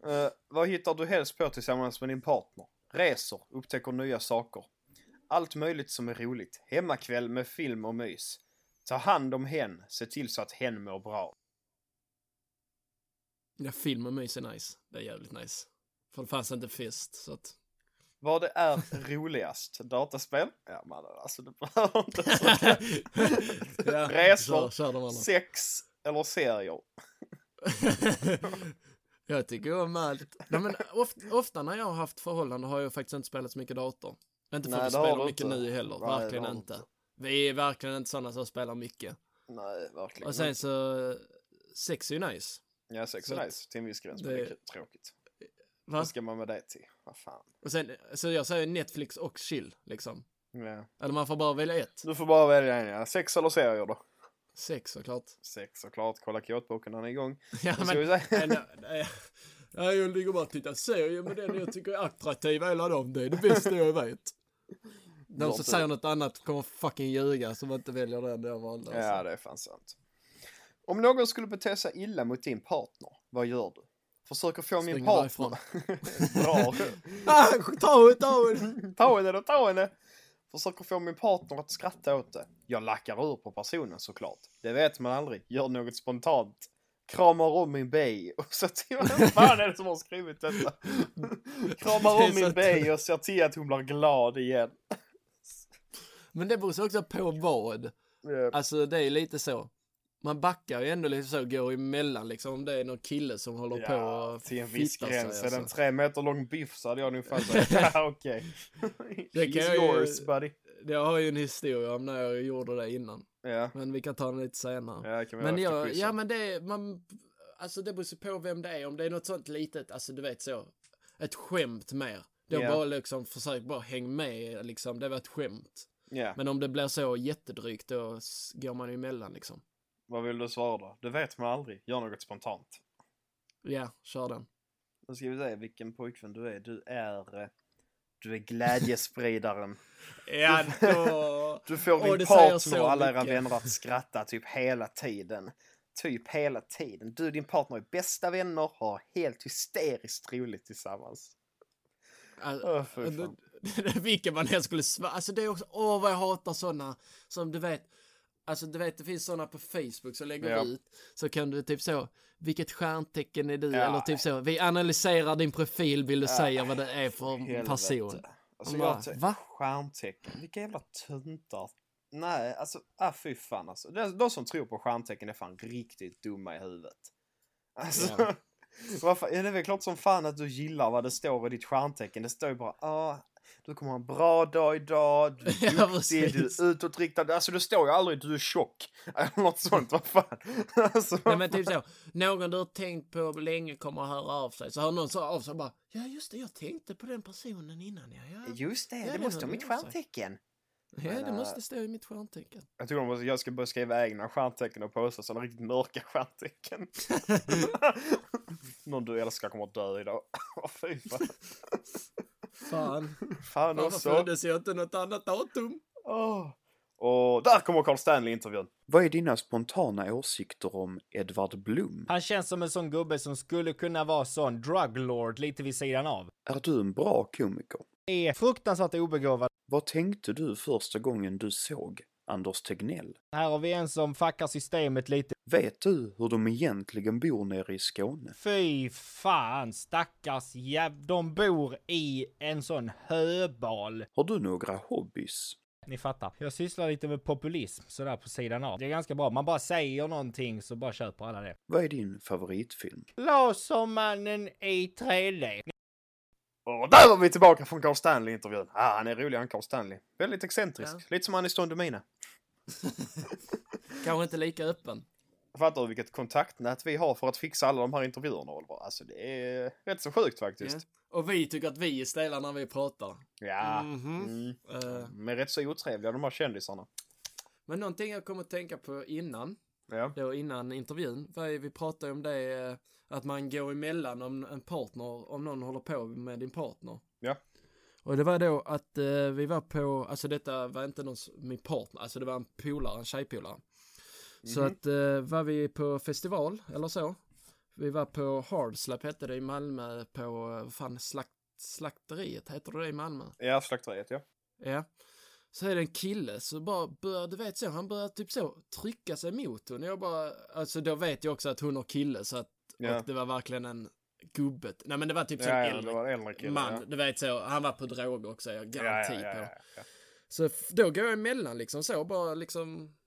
Eh, vad hittar du helst på tillsammans med din partner? Reser, upptäcker nya saker. Allt möjligt som är roligt. Hemmakväll med film och mys. Ta hand om hen, se till så att hen mår bra. Ja, film och mys är nice. Det är jävligt nice. För det fanns inte fest, så att... Vad det är roligast? Dataspel? Ja men alltså du behöver inte ja, Resor. andra. Sex eller serier? Jag tycker om allt. Nej, men ofta, ofta när jag har haft förhållanden har jag faktiskt inte spelat så mycket dator. Inte för Nej, att har spelar mycket inte. nu heller. Nej, verkligen inte. inte. Vi är verkligen inte sådana som spelar mycket. Nej, verkligen Och sen så, sex är ju nice. Ja, sex så är nice till en viss gräns, det- men det är tråkigt. Va? Vad ska man med det till? Vad fan. Och sen, så jag säger Netflix och chill, liksom. Ja. Eller man får bara välja ett. Du får bara välja en, ja. Sex eller serier då? Sex såklart. Sex såklart. Kolla kåtboken, han är igång. Ja, men, nej, nej, nej. Nej, jag ligger bara och tittar serier med den jag tycker är attraktiv, hela dem. Det är det bästa jag vet. De som säger något annat kommer fucking ljuga som inte väljer den jag valde. Ja, Alltså. det är fan sant. Om någon skulle bete sig illa mot din partner, vad gör du? Försöker få min Springer partner... Bra. Ah, ta ta ta henne då, ta henne! Försöker få min partner att skratta åt det. Jag lackar ur på personen såklart. Det vet man aldrig. Gör något spontant. Kramar om min bay och så till... Vem fan är det som har skrivit detta? Kramar Det om min så- bay och ser till att hon blir glad igen. Men det beror också på vad. Ja, Alltså det är lite så. Man backar ju ändå lite så, går emellan liksom om det är någon kille som håller på Ja, och till en viss gräns. Är den alltså. tre meter lång biff så hade jag nog fattat. ja, okej. Det She's jag ju- yours buddy. Jag har ju en historia om när jag gjorde det innan. Ja, Men vi kan ta den lite senare. ja det kan vi Men jag, ja men det man, alltså det beror på vem det är. Om det är något sånt litet, alltså du vet så, ett skämt mer. Då Ja. bara liksom försök bara häng med liksom, det var ett skämt. Ja, Men om det blir så jättedrygt då går man emellan liksom. Vad vill du svara då? Det vet man aldrig. Gör något spontant. Ja, kör den. Då ska vi se vilken pojkvän du är. Du är... eh, Du är glädjespridaren. Ja, då... Du får din partner och alla era vänner att skratta typ hela tiden. Typ hela tiden. Du och din partner är bästa vänner, har helt hysteriskt roligt tillsammans. Alltså, fan. Vilken man helst skulle svara. Alltså det är också, åh vad jag hatar såna som du vet. Alltså du vet det finns såna på Facebook som lägger Ja. ut. Så kan du typ så, vilket stjärntecken är du? Ja. Eller typ så, vi analyserar din profil, vill du säga vad det är för Helvete. person? Alltså bara, jag ty- va? Stjärntecken. Vilka jävla tuntar. Nej, alltså, ah, fy fan alltså. De, de som tror på stjärntecken är fan riktigt dumma i huvudet. Alltså, Ja. vad fan, ja, det är väl klart som fan att du gillar vad det står i ditt stjärntecken. Det står ju bara, ah, du kommer ha en bra dag idag, du är Ja, duktig, du är utåtriktad. Alltså det står ju aldrig du är tjock. Eller något sånt, vad fan. Alltså, Nej men typ så, någon du har tänkt på länge kommer att höra av sig. Så har någon så av sig och bara, ja just det, jag tänkte på den personen innan ja. Ja, Just det, Ja, det det måste vara mitt stjärntecken. ja det Men, måste stå i mitt stjärntecken. Jag tror måste, jag ska börja skriva egna stjärntecken och posta sådana riktigt mörka stjärntecken. Någon du älskar kommer att dö idag. Fy fan. Fan, Fan varför också. föddes jag inte något annat datum? Åh. Och där kommer Carl Stanley-intervjun. Vad är dina spontana åsikter om Edvard Blom? Han känns som en sån gubbe som skulle kunna vara sån druglord lite vid sidan av. Är du en bra komiker? Är fruktansvärt obegåvad. Vad tänkte du första gången du såg Anders Tegnell? Här har vi en som fuckar systemet lite. Vet du hur de egentligen bor nere i Skåne? Fy fan, stackars jäv... De bor i en sån höbal. Har du några hobbys? Ni fattar. Jag sysslar lite med populism sådär på sidan av. Det är ganska bra. Man bara säger någonting så bara köper alla det. Vad är din favoritfilm? Lasermannen i 3D. Och där var vi tillbaka från Carl Stanley-intervjun. Ah, han är rolig han Carl Stanley. Väldigt excentrisk. Ja. Lite som han i Stånd Domina. Kanske inte lika öppen. Fattar du vilket kontaktnät vi har för att fixa alla de här intervjuerna Oliver? Alltså det är rätt så sjukt faktiskt. Ja. Och vi tycker att vi är stela när vi pratar. Ja. Mhm. Mm. Eh, Men rätt så otrevliga de här kändisarna. men någonting jag kommer att tänka på innan, Ja. då innan intervjun, ju, vi pratade om det, eh, att man går emellan om en partner, om någon håller på med din partner. Ja. Och det var då att eh, vi var på, alltså detta var inte någon, min partner, alltså det var en polare, en tjejpolare. Så Mhm. att eh, var vi på festival, eller så. Vi var på Hardslap hette det i Malmö på, eh, vad fan, slakt, slakteriet, heter det det i Malmö? Ja, slakteriet ja. Ja. Så är det en kille så bara börjar, du vet så, han börjar typ så trycka sig mot henne. Jag bara, alltså då vet jag också att hon har kille så att, Ja. och det var verkligen en gubbet. Nej men det var typ så Ja, en ja, det äldre äldre kille. man, ja. du vet så, han var på droger också, jag garanti ja, ja, på. Så då går jag emellan liksom så, bara liksom,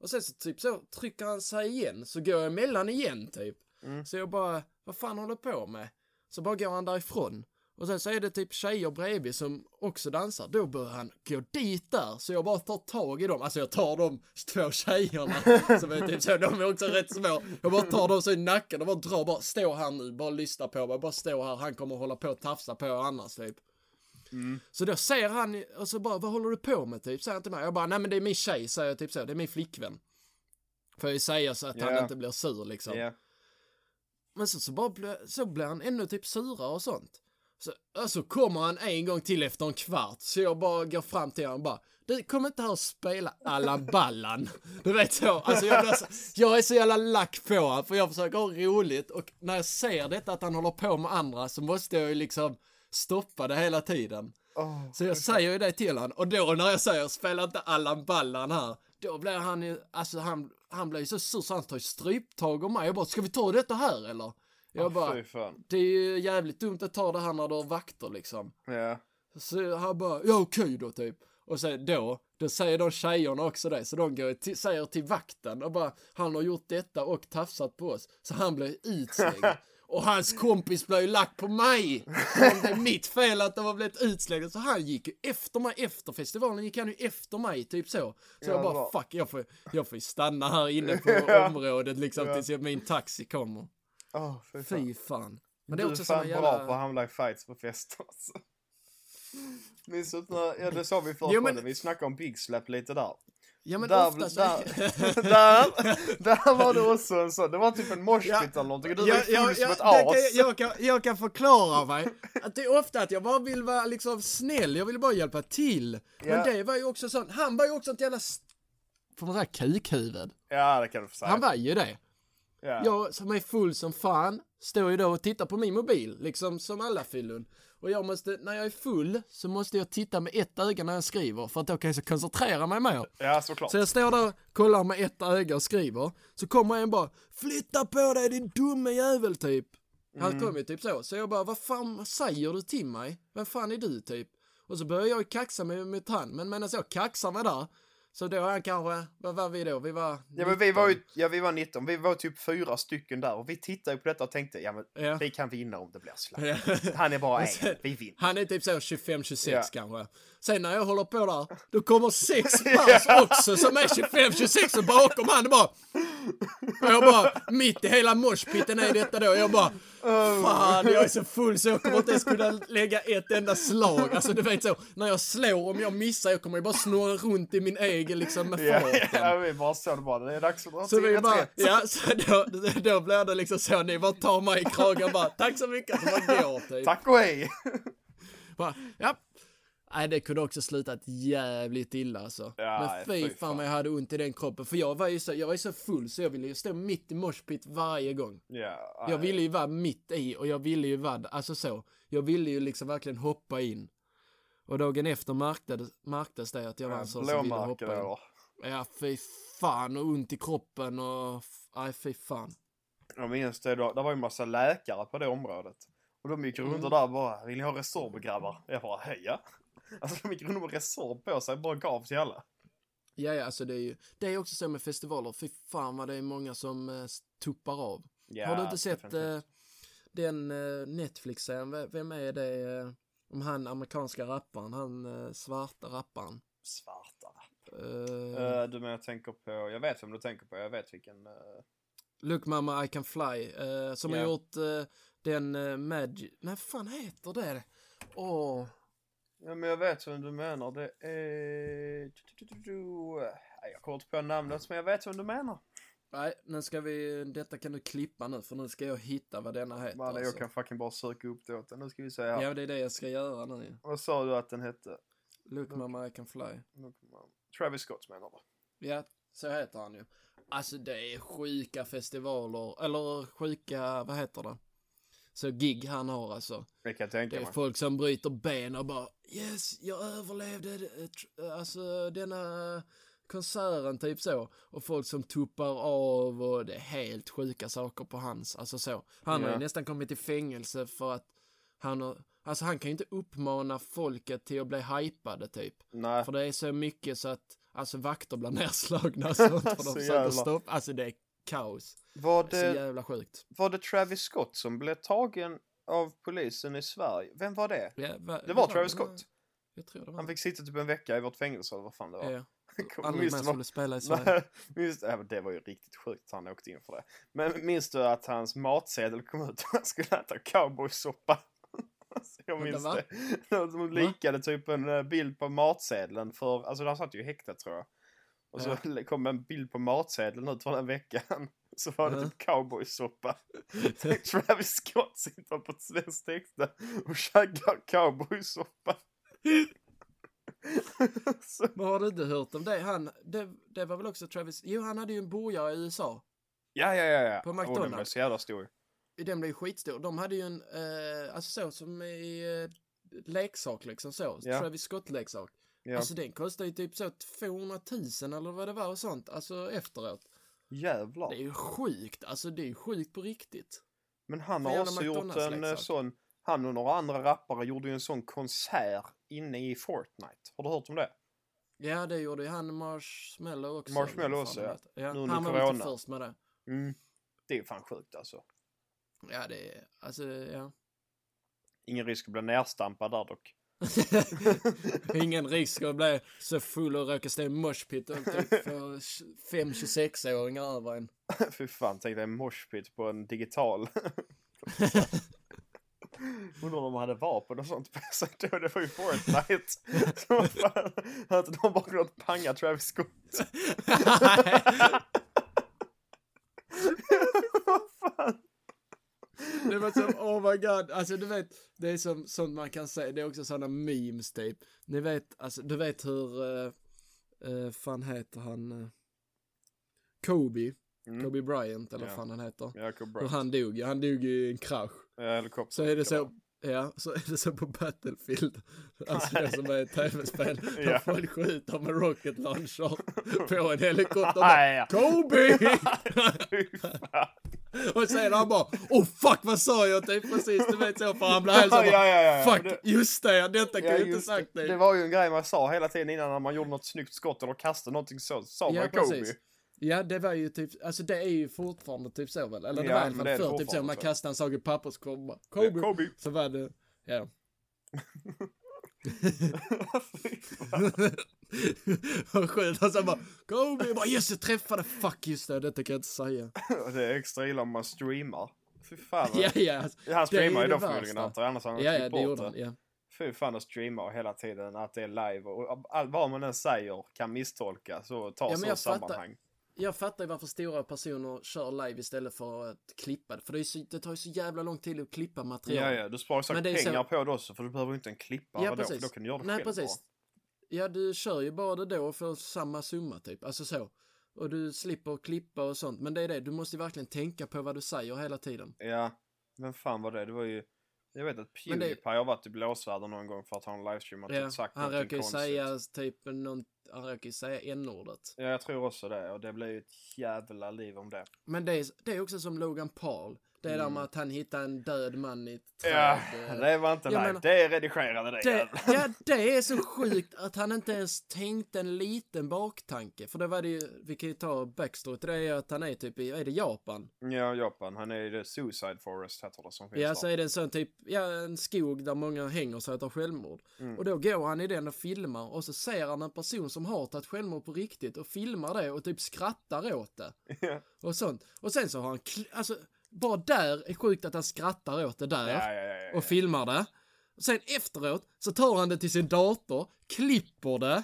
och sen så typ så trycker han sig igen, så går jag emellan igen typ. Mm. Så jag bara, vad fan håller du på med? Så bara går han därifrån. Och sen så är det typ tjejer bredvid som också dansar. Då börjar han gå dit där. Så jag bara tar tag i dem. Alltså jag tar de två tjejerna som är typ så, de är också rätt små. Jag bara tar dem så i nacken och bara drar, bara stå här nu, bara lyssna på mig, bara stå här, han kommer hålla på och tafsa på annars typ. Så då ser han och så bara, vad håller du på med typ? Säger han till mig. Jag bara, nej men det är min tjej, säger jag typ så. Det är min flickvän. Får jag ju säga så att han Ja. inte blir sur liksom. Ja. Men så, så, bara ble, så blir han ännu typ surare och sånt. Så, och så kommer han en gång till efter en kvart, så jag bara går fram till honom och bara Du, kom inte här och spela Allan Ballan. Du vet så, alltså jag, blir så, jag är så jävla lack på honom för jag försöker ha roligt och när jag ser detta att han håller på med andra så måste jag ju liksom stoppa det hela tiden. Åh, Så jag säger ju det till honom och då när jag säger spela inte Allan Ballan här, då blir han ju, alltså han, han blir ju så sur så han tar ju stryptag om mig. Jag bara, ska vi ta detta här eller? Jag bara, Fy fan. det är ju jävligt dumt att ta det här när du har vakter liksom. Ja. Så han bara, ja okej då typ. Och sen då, då säger de tjejerna också det. Så de går till, säger till vakten och bara, han har gjort detta och tafsat på oss. Så han blir utslängd. Och hans kompis blev ju lack på mig. Om det är mitt fel att de har blivit utslängda. Så han gick ju efter mig, efter festivalen gick han ju efter mig, typ så. Så jag bara fuck, jag får, jag får ju stanna här inne på Ja. området liksom Ja. tills min taxi kommer. Åh, fy fan. Fy fan. Men det du är är också fan såna bra jävla... på att hamna i fights på fester alltså. Minns du när, ja det sa vi förra Jo, men- vi snackade om Big Slap lite där. Ja men där, ofta så... där, där, där var det också en sån, det var typ en moshpit Ja. eller någonting och du var ju Ja, full ja, som ett ja, det kan, as. jag, kan, jag kan förklara mig. Att det är ofta att jag bara vill vara liksom snäll, jag vill bara hjälpa till. Men Ja. det var ju också sånt, han var ju också ett jävla... Får man säga kukhuvud? Ja det kan du få säga. Han var ju det. Ja. Jag som är full som fan, står ju då och tittar på min mobil, liksom som alla fyllon. Och jag måste, när jag är full, så måste jag titta med ett öga när jag skriver, för att då kan jag så koncentrera mig mer. ja såklart. Så jag står där, kollar med ett öga och skriver. Så kommer en bara Flytta på dig din dumme jävel typ. Han Mm. kom ju typ så. Så jag bara, vad fan säger du till mig? Vem fan är du typ? Och så börjar jag kaxa mig mot han. Men medan jag kaxar mig där. Så då är han kanske, vad var vi då? Vi var Ja men vi 19. var ju, ja vi var 19, vi var typ fyra stycken där och vi tittade på detta och tänkte, ja men Ja. vi kan vinna om det blir. Ja. Han är bara en, vi vinner. Han är typ så 25-26 Ja. kanske. Sen när jag håller på där, då kommer sex pers också som är 25-26 och bakom han bara... Och jag bara, mitt i hela moshpiten är detta då, jag bara... Fan, jag är så full så jag kommer inte ens kunna lägga ett enda slag. Alltså du vet så, när jag slår, om jag missar, jag kommer ju bara snurra runt i min egen liksom med Ja, farten. ja, vi bara såg det bara, det är dags att dra Så vi bara, ja, så då, då blir det liksom så, ni bara tar mig i kragen bara, tack så mycket, så bara går typ. Tack och hej! Bara, ja. Nej, det kunde också slutat jävligt illa alltså. Ja, Men fy fan vad jag hade ont i den kroppen. För jag var ju så, jag var ju så full så jag ville ju stå mitt i moshpit varje gång. Ja, Jag ville ju vara mitt i och jag ville ju vara, alltså så. Jag ville ju liksom verkligen hoppa in. Och dagen efter märktes, märktes det att jag var en sån som ville hoppa in. då. Ja, fy fan och ont i kroppen och, nej fy fan. Jag minns det, då, det var ju en massa läkare på det området. Och de gick runt Mm. och där bara, vill ni ha Resorb grabbar? Jag bara, heja. Alltså de gick runt med Resorb på sig och bara gav till alla. Ja, ja, alltså det är ju, det är också så med festivaler, fy fan vad det är många som eh, tuppar av. Ja, Har du inte sett eh, den eh, Netflix-serien? Vem är det? Eh, om han amerikanska rapparen, han eh, svarta rapparen. Svarta rapp. Eh, Eh, du men jag tänker på, jag vet vem du tänker på, jag vet vilken. eh, Look Mama I Can Fly. som har Ja. gjort den uh, Magic... Nej, fan heter det? Åh. Ja men jag vet vem du menar, det är... Nej, Jag kommer inte på namnet men jag vet vem du menar. Nej, nu ska vi... Detta kan du klippa nu, för nu ska jag hitta vad denna heter. Man, alltså. Jag kan fucking bara söka upp det åt dig. Nu ska vi se här. Ja, det är det jag ska göra nu. Vad sa du att den hette? Look Mama I Can Fly. Travis Scott menar du? Ja, så heter han ju. Alltså det är sjuka festivaler, eller sjuka, vad heter det? Så gig han har alltså. Det kan jag Det tänka är mig. folk som bryter ben och bara yes, jag överlevde, eh, tr- alltså denna konserten typ så. Och folk som tuppar av och det är helt sjuka saker på hans, alltså så. Han har ju Ja. nästan kommit i fängelse för att han har, alltså han kan ju inte uppmana folket till att bli hypade typ. Nej. För det är så mycket så att, alltså vakter blir nedslagna och sånt för Så de försöker stoppa, alltså det är kaos. Var Så det, jävla sjukt. var det Travis Scott som blev tagen av polisen i Sverige? Vem var det? Ja, va, Det var va- Travis Scott. Jag tror det var Han fick sitta typ en vecka i vårt fängelse eller vad fan det var. Ja. Minns mer vad- skulle spela i Sverige. Minns, ja, det var ju riktigt sjukt att han åkte in för det. Men minns du att hans matsedel kom ut och han skulle äta cowboysoppa? Alltså, jag minns det. De likade typ en eh, bild på matsedeln för, alltså han satt ju i häktet tror jag. Och så kom en bild på matsedeln ut för den veckan. Så var det Ja. typ cowboysoppa. Travis Scott sitter på ett svenskt häkte och käkar cowboysoppa. Men har du inte hört om det? Han, det, det var väl också Travis, jo han hade ju en burgare i USA. ja, ja, ja, ja. På Åh, den McDonald's. blev så jävla stor. Den blev skitstor. De hade ju en, eh, alltså så som i eh, leksak liksom så. Ja. Travis Scott-leksak. Ja. Alltså den kostar ju typ så 200 000 eller vad det var och sånt. Alltså efteråt. Jävlar. Det är ju sjukt. Alltså det är ju sjukt på riktigt. Men han har också gjort en eh, sån, han och några andra rappare gjorde ju en sån konsert inne i Fortnite. Har du hört om det? Ja, det gjorde ju han Marshmallow också. Marshmallow också, ja. ja. Nu under Han var lite corona. först med det. Mm. Det är fan sjukt alltså. Ja, det är, alltså, ja. Ingen risk att bli nerstampad där dock. Ingen risk att bli så full och råka stå i moshpit och typ få fem 26-åringar över en. Fy fan, tänk dig en moshpit på en digital. Undrar om de hade vapen och sånt på sig då, det var ju Fortnite. Så fan, hade de bara kunnat panga Travis Scott? Vad fan? Det var som, oh my god, alltså du vet, det är som sånt man kan säga, det är också sådana memes typ. Ni vet, alltså du vet hur, uh, uh, fan heter han, uh, Kobe, Mm. Kobe Bryant eller Ja. vad fan han heter. Ja, Kobe Hur han dog, ja, han dog i en krasch. Ja, helikopter. Så är det så, ja, så är det så på Battlefield. Alltså det som är ett tv-spel. Där Ja. folk skjuter med rocket launcher på en helikopter. Ja. Kobe! Och sen han bara, oh fuck vad sa jag typ precis, du vet så för han blev helt Ja, ja, ja, ja. fuck, Det- just det, detta kan Ja, jag inte sagt det. det var ju en grej man sa hela tiden innan när man gjorde något snyggt skott eller kastade någonting så. Sa man Ja, ju Kobe. Ja, det var ju typ, alltså det är ju fortfarande typ så väl? Eller det Ja, var i alla fall förr typ så, man kastade en sak i papperskorgen Kobe. Kobe. Så var det, ja. Vad skönt, han bara, Kobe, jag bara yes jag träffade, fuck just det, detta kan jag inte säga. det är extra illa om man streamar. Fy fan. Ja, ja, alltså, Han streamar ju då förmodligen antar jag, annars hade han ja, ja, det gjorde han, ja. Fy fan att streama hela tiden att det är live och all, vad man än säger kan misstolkas och tas Ja, ur jag fattar. Jag fattar ju varför stora personer kör live istället för att klippa. För det, så, det tar ju så jävla lång tid att klippa material. Ja, ja, du sparar Men säkert är så- pengar på det också för du behöver ju inte en klippare Ja, då, för precis. då kan du göra det Nej, själv precis. Ja, du kör ju bara det då och får samma summa typ. Alltså så. Och du slipper klippa och sånt. Men det är det, du måste ju verkligen tänka på vad du säger hela tiden. bara. Ja, men fan var det? Det var ju... Jag vet att Men det- Pewdiepie har varit i blåsväder någon gång för att han livestreamat Ja, och sagt han råkar ju säga typ någon, han råkar ju säga n-ordet. Ja, jag tror också det och det blev ju ett jävla liv om det. Men det är, det är också som Logan Paul. Det är där med att han hittar en död man i ett träd. Mm. Ja, det var inte live. det är redigerade det. Det, ja, det är så sjukt att han inte ens tänkte en liten baktanke. För det var det ju, vi kan ju ta backstory till det, är att han är typ i, är det Japan? Ja, Japan. Han är i det Suicide Forest heter det som finns Ja, där. så är det en sån typ, ja en skog där många hänger sig och tar självmord. Och då går han i den och filmar och så ser han en person som har tagit självmord på riktigt och filmar det och typ skrattar åt det. Ja. Och sånt. Och sen så har han, alltså, bara där är sjukt att han skrattar åt det där. Ja, ja, och filmar det. Och sen efteråt så tar han det till sin dator, klipper det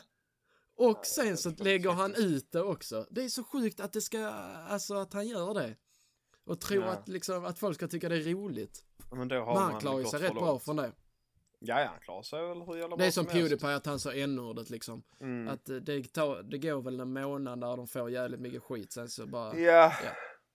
och sen så lägger han ut det också. Det är så sjukt att det ska, alltså att han gör det. Och tror att liksom, att folk ska tycka det är roligt. Men då har Men man han klarar sig rätt bra från det. Ja, ja, han klarar sig väl hur jävla Det är som helst. Pewdiepie att han sa n-ordet liksom. Mm. Att det, tar, det går väl en månad där de får jävligt mycket skit sen så bara... Ja, Ja.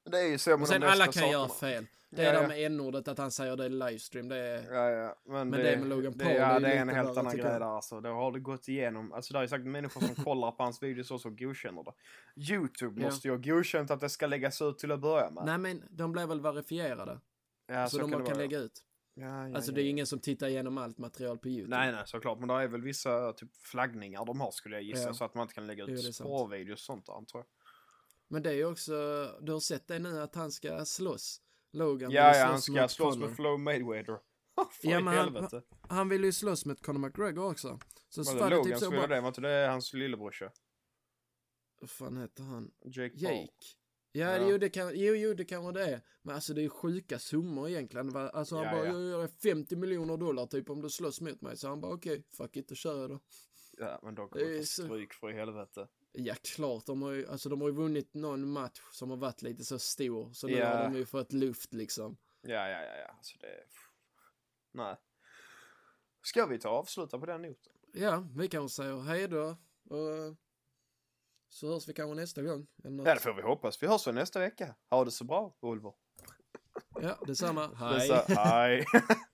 Det är ju så med Och sen de alla kan göra sakerna. fel. Det Ja, är ja. där med n-ordet att han säger det i livestream, det är... Ja, ja. Men, Men det med Logan det, Paul ja, är ju det är en helt annan grej där alltså. Det har det gått igenom. Alltså det är säkert människor som kollar på hans videos och så godkänner det. Youtube Ja. måste ju ha godkänt att det ska läggas ut till att börja med. Nej men de blev väl verifierade. ja, så, de kan kan, det lägga ut. Ja, ja, Alltså ja, det är ja. ingen som tittar igenom allt material på YouTube. Nej, nej, såklart. Men det är väl vissa typ flaggningar de har skulle jag gissa. Ja. Så att man inte kan lägga Jo, det ut sant. spårvideos och sånt tror jag. Men det är ju också, du har sett det nu att han ska slåss. Logan Ja, ja, han ska slåss Conor. med Flow Mayweather. Ja, men han- helvete. Han vill ju slåss mot Conor McGregor också. Så det det Logan typ gjorde bara, det? Var inte det hans lillebrorsa? vad fan heter han? Jake Paul? Jake. Ja, Ja. Jo, det kan, jo, jo, det kanske det är. Men alltså det är ju sjuka summor egentligen. Alltså han Ja, bara, ja. jag gör 50 miljoner dollar typ om du slåss mot mig. Så han bara, okej, fuck it, då kör jag då. Ja, men då kommer är det få stryk för i helvete. Ja, klart. De har ju, alltså de har ju vunnit någon match som har varit lite så stor. Så nu Ja. har de ju fått luft liksom. Ja, ja, ja, ja. Alltså det... Nej. Ska vi ta och avsluta på den noten? Ja, vi kanske säger hej då. Och så hörs vi kanske nästa gång. Eller. Ja, det får vi hoppas. Vi hörs väl nästa vecka. Ha det så bra, Ulver. Ja, detsamma. Hej. så- Hej.